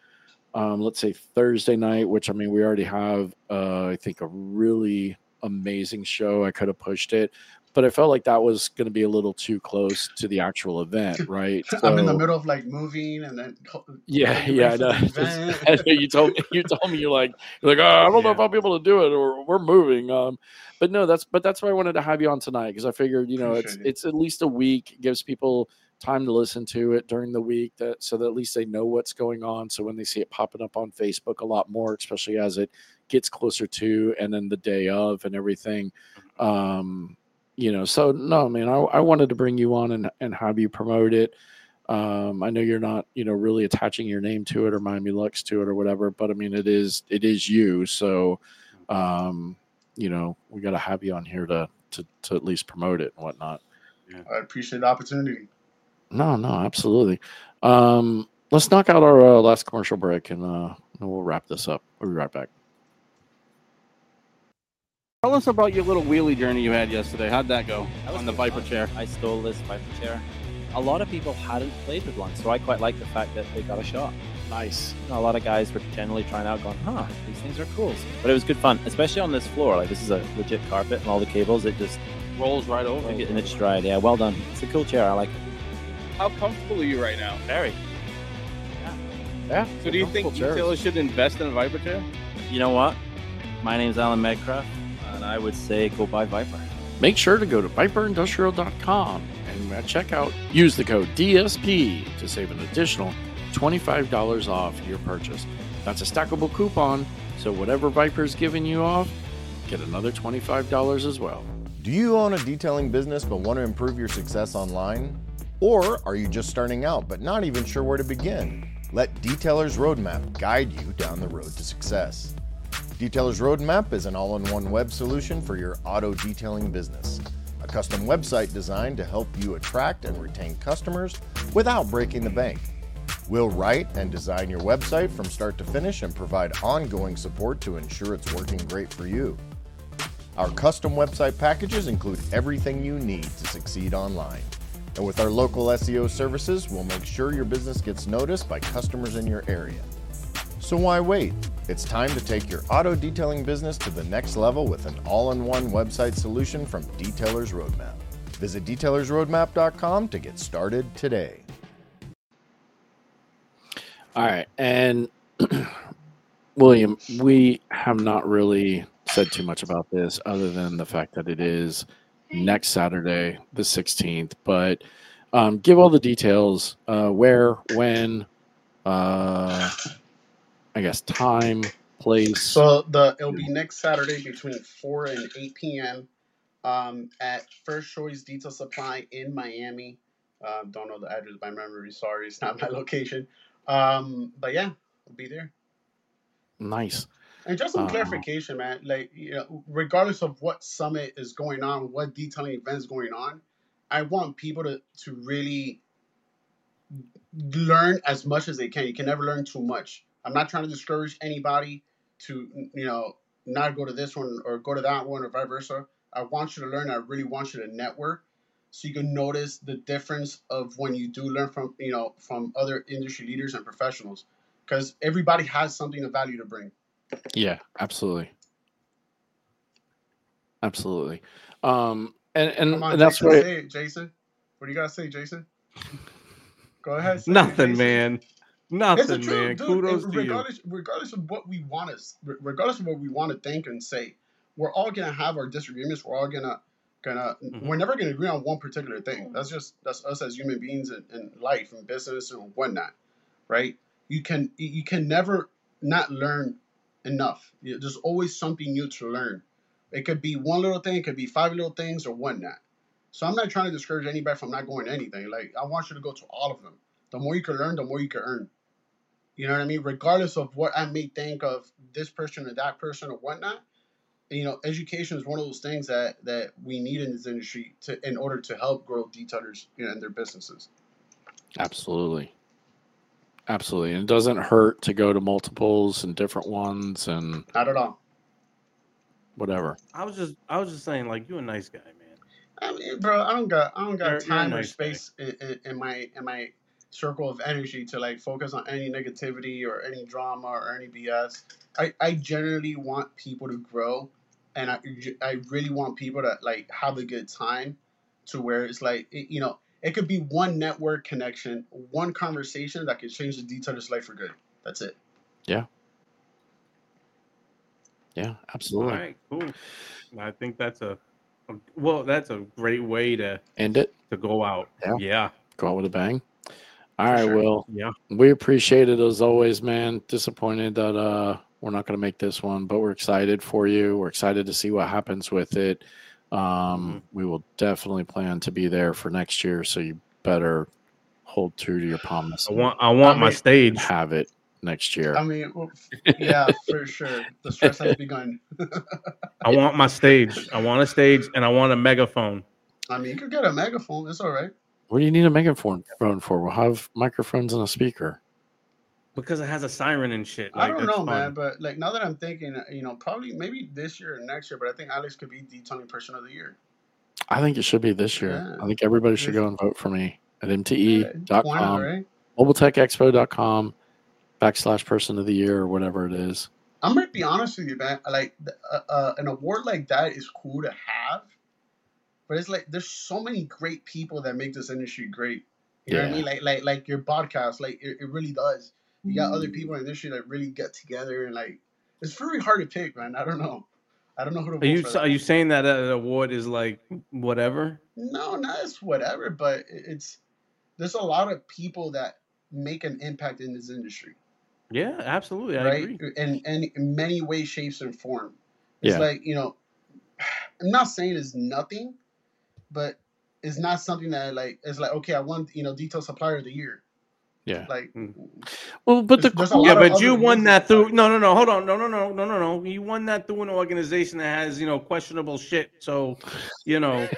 um, let's say Thursday night, which I mean, we already have, uh, I think, a really amazing show. I could have pushed it, but I felt like that was going to be a little too close to the actual event, right? I'm in the middle of like moving and then yeah, yeah, I know. for the event. I know you told me you told me you're like you're like oh, I don't know if I'll be able to do it or we're moving. Um, but no, that's but that's why I wanted to have you on tonight because I figured you know it's it. it's at least a week It gives people time to listen to it during the week that so that at least they know what's going on. So when they see it popping up on Facebook a lot more, especially as it gets closer to and then the day of and everything. Um, you know, so no, man, I, I wanted to bring you on and, and have you promote it. Um, I know you're not, you know, really attaching your name to it or Miami Lux to it or whatever, but I mean, it is, it is you. So, um, you know, we got to have you on here to, to, to at least promote it and whatnot. Yeah. I appreciate the opportunity. No, no, absolutely. Um, let's knock out our uh, last commercial break and, uh, and we'll wrap this up. We'll be right back. Tell us about your little wheelie journey you had yesterday. How'd that go That on the Vyper fun. chair? I stole this Vyper chair. A lot of people hadn't played with one, so I quite like the fact that they got a shot. Nice. You know, a lot of guys were generally trying out, going, "Huh, these things are cool." But it was good fun, especially on this floor. Like this is a legit carpet, and all the cables it just Rolls right over. took it in its stride. Yeah, well done. It's a cool chair. I like it. How comfortable are you right now? Very. Yeah. So do you think comfortable retailers should invest in a Vyper chair? You know what? My name's Alan Medcraft, and I would say go buy Vyper. Make sure to go to vyperindustrial.com and uh, at checkout use the code DSP to save an additional $25 off your purchase. That's a stackable coupon, so whatever Vyper's giving you off, get another $25 as well. Do you own a detailing business but want to improve your success online? Or are you just starting out but not even sure where to begin? Let Detailers Roadmap guide you down the road to success. Detailers Roadmap is an all in one web solution for your auto detailing business. A custom website designed to help you attract and retain customers without breaking the bank. We'll write and design your website from start to finish and provide ongoing support to ensure it's working great for you. Our custom website packages include everything you need to succeed online. And with our local SEO services, we'll make sure your business gets noticed by customers in your area. So why wait? It's time to take your auto detailing business to the next level with an all in one website solution from Detailers Roadmap. Visit detailersroadmap.com to get started today. All right. And William, we have not really said too much about this other than the fact that it is next Saturday, the 16th. But um, give all the details uh, where, when, uh, I guess time, place. So the it'll be next Saturday between four and eight p.m. Um, at First Choice Detail Supply in Miami. Uh, don't know the address by memory. Sorry, it's not my location. Um, but yeah, I'll be there. nice. And just some Uh, clarification, man. Like, you know, regardless of what summit is going on, what detailing events going on, I want people to to really learn as much as they can. You can never learn too much. I'm not trying to discourage anybody to, you know, not go to this one or go to that one or vice versa. I want you to learn. I really want you to network so you can notice the difference of when you do learn from, you know, from other industry leaders and professionals. Because everybody has something of value to bring. Yeah, absolutely. Absolutely. Um, and, and, on, and that's Jason, why. say it, Jason. What do you gotta say, Jason? Go ahead. say it, Nothing, Jason. man. It's the Nothing, truth, man. dude. Kudos to you. regardless, regardless of what we want to, regardless of what we want to think and say, we're all gonna have our disagreements. We're all gonna, gonna, Mhm. we're never gonna agree on one particular thing. That's just that's us as human beings in, in life and business and whatnot, right? you can you can never not learn enough. There's always something new to learn. It could be one little thing, it could be five little things, or whatnot. So I'm not trying to discourage anybody from not going to anything. Like I want you to go to all of them. The more you can learn, the more you can earn. You know what I mean? Regardless of what I may think of this person or that person or whatnot, you know, education is one of those things that that we need in this industry to in order to help grow detailers you know, in their businesses. Absolutely. Absolutely. And it doesn't hurt to go to multiples and different ones and Not at all. whatever. I was just I was just saying like you're a nice guy, man. I mean, bro, I don't got I don't got You're- you're a time or space in, in, in my in my circle of energy to like focus on any negativity or any drama or any BS. I, I generally want people to grow, and I I really want people to like have a good time, to where it's like it, you know it could be one network connection, one conversation that could change the detailer's life for good. That's it. Yeah, Yeah, absolutely. right, cool. I think that's a, a well, that's a great way to End it. to go out. Yeah. Yeah, Go out with a bang. All For right, sure. Will. yeah. We appreciate it as always, man. Disappointed that uh we're not gonna make this one, but we're excited for you. We're excited to see what happens with it. Um Mhm. we will definitely plan to be there for next year, so you better hold true to your promise I want I want I my mean- stage. have it next year. I mean, yeah, for sure. The stress has begun. I want my stage. I want a stage and I want a megaphone. I mean, you could get a megaphone. It's all right. What do you need a megaphone phone for? We'll have microphones and a speaker. Because it has a siren and shit. I don't that's know, man, but like now that I'm thinking, uh, you know, probably maybe this year or next year, but I think Alex could be detailing person of the year. I think it should be this year. Yeah. I think everybody should go and vote for me at mte.com. Why not, right? mobiletechexpo.com backslash person of the year or whatever it is. I'm gonna be honest with you, man. Like uh, uh, an award like that is cool to have, but it's like there's so many great people that make this industry great. You know what I mean? Like like like your podcast, like it, it really does. You got other people in the industry that really get together and like it's very hard to pick, man. I don't know. I don't know who to Are you are you saying that an award is like whatever? No, not it's whatever, but it's there's a lot of people that make an impact in this industry, Yeah, absolutely. I right? agree. In, in in many ways, shapes, and form. It's Yeah. like you know, I'm not saying it's nothing, but it's not something that like it's like okay, I want you know detail supplier of the year. Yeah. Like Mm. Well, but the There's- there's a cool, Yeah, but you won that through. No, no, no. Hold on. No, no, no, no, no, no. You won that through an organization that has you know questionable shit. So, you know,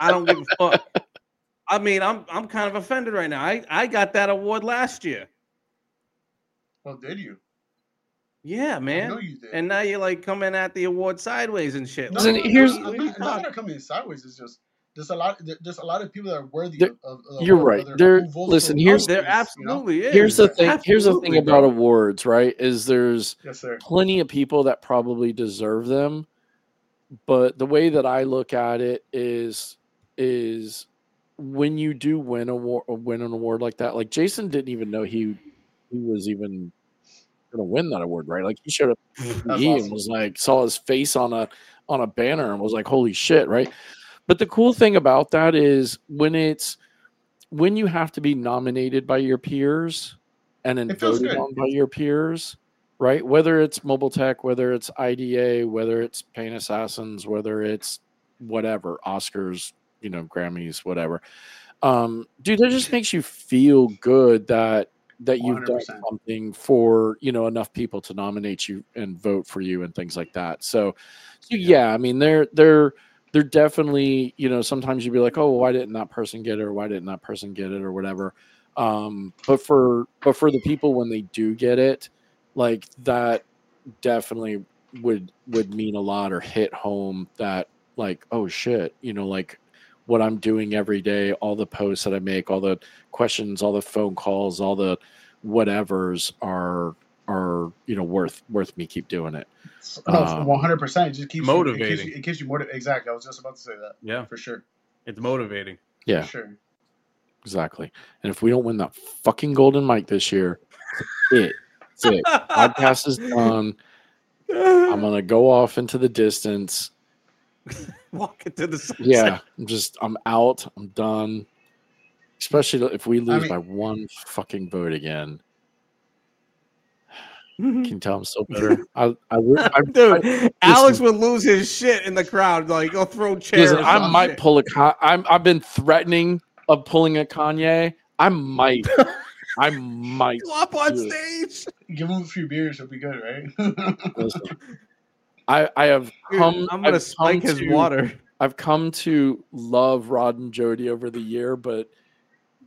I don't give a fuck. I mean, I'm I'm kind of offended right now. I I got that award last year. well, did you? Yeah, I know man. you did. And now you're like coming at the award sideways and shit. no, Listen, no, no, here's- no, I'm not, I'm not gonna come in sideways. It's just there's a lot. There's a lot of people that are worthy There- of. of you're award, right. There- listen, here's- There things, you know? is. here's the thing. Here's the thing about bro. awards, right? Is there's Yes, sir. plenty of people that probably deserve them, but the way that I look at it is is when you do win a war, win an award like that. Like Jason didn't even know he he was even gonna win that award, right? Like he showed up he awesome. and was like saw his face on a on a banner and was like, "Holy shit!" Right? But the cool thing about that is when it's when you have to be nominated by your peers and then voted on by your peers, right? Whether it's Mobile Tech, whether it's IDA, whether it's Pain Assassins, whether it's whatever Oscars, you know, Grammys, whatever. Um, dude, that just makes you feel good that that you've done 100%. something for you know enough people to nominate you and vote for you and things like that. So, so yeah, I mean they're they're they're definitely you know sometimes you'd be like, oh, why didn't that person get it or why didn't that person get it or whatever. Um, but for but for the people when they do get it, like that definitely would would mean a lot or hit home that like oh shit you know like what i'm doing every day all the posts that i make all the questions all the phone calls all the whatevers are are you know worth worth me keep doing it Um, one hundred percent. It just keeps You, it keeps Motivating. you, it keeps you motivated. Exactly. I was just about to say that Yeah, for sure. it's motivating. yeah For sure. exactly and if we don't win that fucking golden mic this year it that's it podcast is done i'm gonna go off into the distance Walk into the sunset. yeah i'm just i'm out i'm done especially if we lose mean- by one fucking vote again Mm-hmm. Can you tell I'm still bitter? I, I, would- I, Dude, I- Alex listen, would lose his shit in the crowd. Like, go throw chairs. listen, I might shit. pull a. Con- I'm. I've been threatening of pulling a Kanye. I might. I might. Go up on do it. stage. Give him a few beers, it'll be good, right? Listen, I I have Dude, come. I'm gonna I've spike his to- water. I've come to love Rod and Jody over the year, but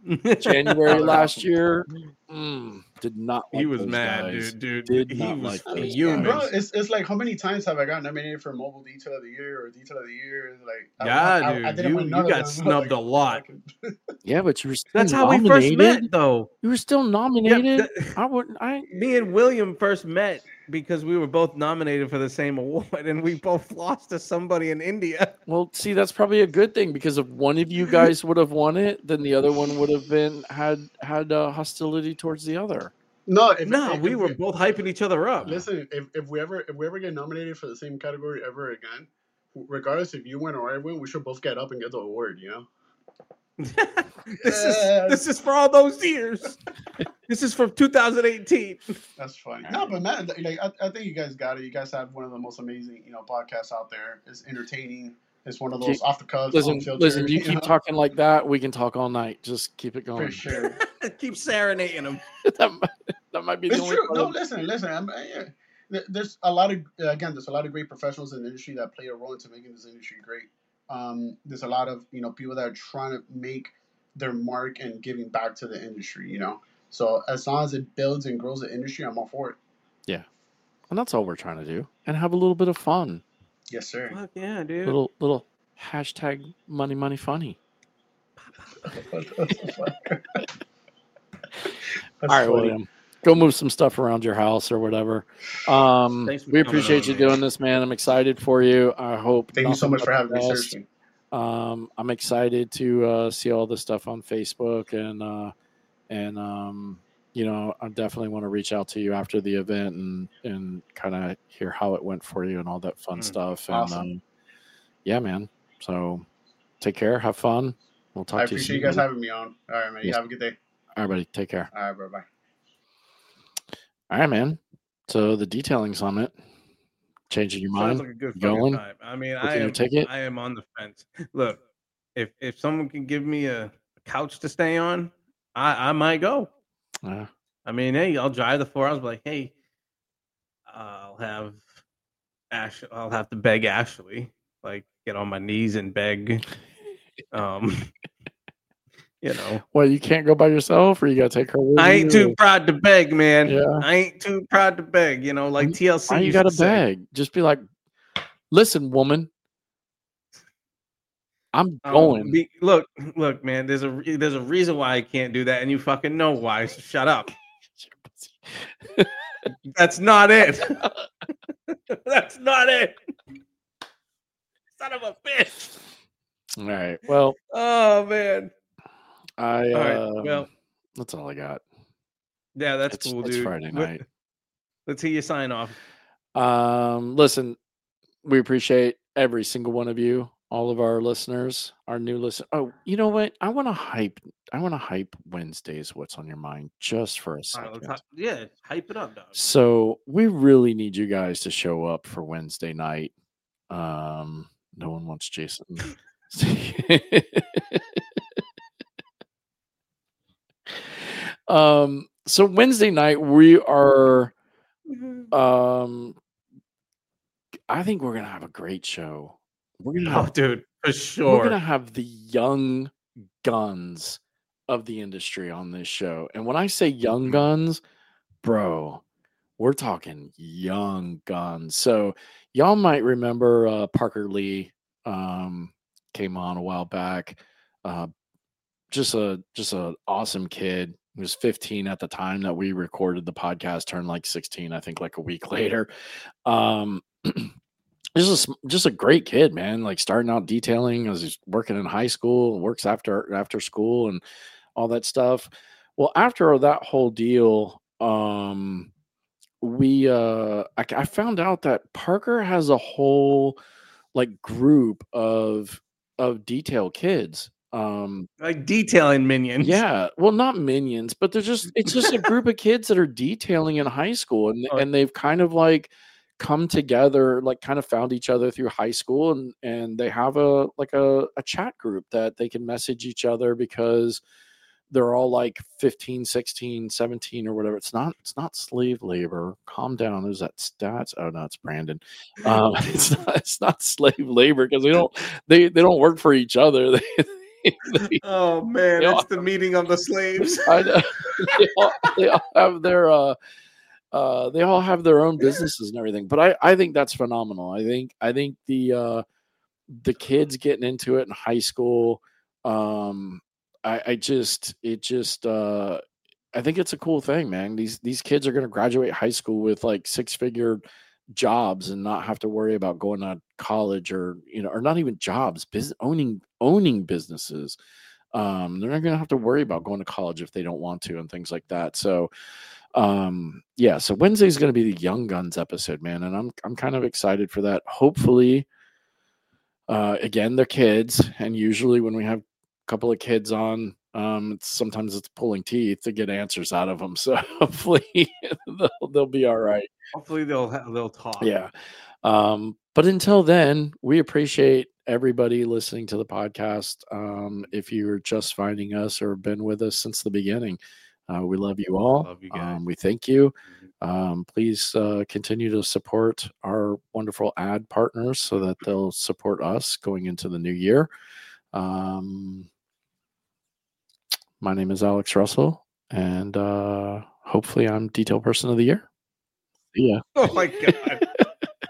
January last year mm, did not. he was mad, guys. dude. Dude, Did he not was like those fuming. Bro, it's, it's like how many times have I gotten nominated for Mobile Detail of the Year or Detail of the Year? Like, I- Yeah, I- dude, I didn't you- you got them. snubbed a lot. Yeah, but you were still That's how we nominated. first met, though. You were still nominated. th- I wouldn't. I Me and William first met because we were both nominated for the same award, and we both lost to somebody in India. well, see, that's probably a good thing because if one of you guys would have won it, then the other one would have been had had uh, hostility towards the other. No, if, No, if- we if were both hyping each other up. Listen, if, if we ever if we ever get nominated for the same category ever again, regardless if you win or I win, we should both get up and get the award. You know. This is uh, this is for all those years. this is from 2018. That's funny. No, but man, like I, I think you guys got it. You guys have one of the most amazing, you know, podcasts out there. It's entertaining. It's one of those Keep- off the cuff. Listen, unfiltered, listen. You keep know? talking like that, we can talk all night. Just keep it going. for sure. Keep serenading them. that, might, that might be It's only true. part No, listen, listen. I'm, yeah. There's a lot of again. There's a lot of great professionals in the industry that play a role into making this industry great. Um, there's a lot of you know people that are trying to make their mark and giving back to the industry. You know, so as long as it builds and grows the industry, I'm all for it. Yeah, and that's all we're trying to do, and have a little bit of fun. Yes, sir. Fuck yeah, dude. Little little hashtag money money funny. All right, funny. William. Go move some stuff around your house or whatever. Um, Thanks we appreciate on, you man. doing this, man. I'm excited for you. I hope. Thank you so much for having me. best. Seriously. Um, I'm excited to uh, see all the stuff on Facebook and uh, and um, you know I definitely want to reach out to you after the event and and kind of hear how it went for you and all that fun Mm, stuff. And awesome. um, yeah, man. So take care, have fun. We'll talk I to you appreciate you guys buddy. having me on. All right, man. You have a good day. All right, buddy. Take care. All right, bye bye. All right, man. So the detailing summit, changing your Sounds mind, like a good going, time. I mean, I am ticket? I am on the fence. Look, if if someone can give me a couch to stay on, I I might go. Yeah. I mean, hey, I'll drive the four hours. But like, hey, I'll have Ash. I'll have to beg Ashley, like, get on my knees and beg. Um, you know, Well, you can't go by yourself, or you gotta take her with I you. ain't too proud to beg, man. Yeah. I ain't too proud to beg. You know, like TLC. Why you gotta to beg? Just be like, listen, woman, I'm Um, going. be- look, look, man. There's a there's a reason why I can't do that, and you fucking know why. So shut up. That's not it. That's not it. Son of a bitch. all right. Well, Oh man. I. All right. um, Well, that's all I got. yeah, that's It's, cool, it's dude. Friday Let- night. Let's hear you sign off. Um, listen, we appreciate every single one of you, all of our listeners, our new listen. Oh, you know what? I want to hype. I want to hype Wednesdays. What's on your mind? Just for a second. let's hy- yeah, hype it up, dog. So we really need you guys to show up for Wednesday night. Um, no one wants Jason. um, so Wednesday night we are. Um, I think we're gonna have a great show. We're gonna Oh, have, dude, for sure. we're gonna have the young guns of the industry on this show. And when I say young guns, bro, we're talking young guns. So y'all might remember uh, Parker Lee um, came on a while back. Uh, just a just an awesome kid. He was 15 at the time that we recorded the podcast. Turned like 16, I think, like a week later. Um, just a just a great kid, man. Like starting out detailing as he's working in high school, works after after school, and all that stuff. Well, after that whole deal, um, we uh, I, I found out that Parker has a whole like group of of detail kids Um, like detailing minions. yeah, well, not minions, but they're just it's just a group of kids that are detailing in high school, and Oh. and they've kind of like come together, like kind of found each other through high school, and and they have a like a, a chat group that they can message each other because they're all like 15 16 17 or whatever. It's not it's not slave labor. Calm down. Is that stats. Oh no it's brandon. Um it's not it's not slave labor because they don't they they don't work for each other. They, they, Oh man, it's all- the meeting of the slaves. They, all, they all have their uh uh they all have their own businesses and everything but i i think that's phenomenal. I think i think the uh the kids getting into it in high school um i i just it just uh i think it's a cool thing man. These these kids are going to graduate high school with like six figure jobs and not have to worry about going to college or you know or not even jobs business owning owning businesses. Um they're not going to have to worry about going to college if they don't want to and things like that. So um yeah so wednesday's going to be the young guns episode man and i'm i'm kind of excited for that. Hopefully uh again they're kids and usually when we have a couple of kids on um it's, sometimes it's pulling teeth to get answers out of them so hopefully they'll, they'll be all right Hopefully they'll they'll talk. yeah. Um, but until then, we appreciate everybody listening to the podcast. Um, if you're just finding us or been with us since the beginning, uh, we love you all. Love you. Mm-hmm. Um, we thank you. Um, please uh, continue to support our wonderful ad partners so that they'll support us going into the new year. Um, my name is Alex Russell, and uh, hopefully, I'm Detail Person of the Year. Yeah. Oh my god.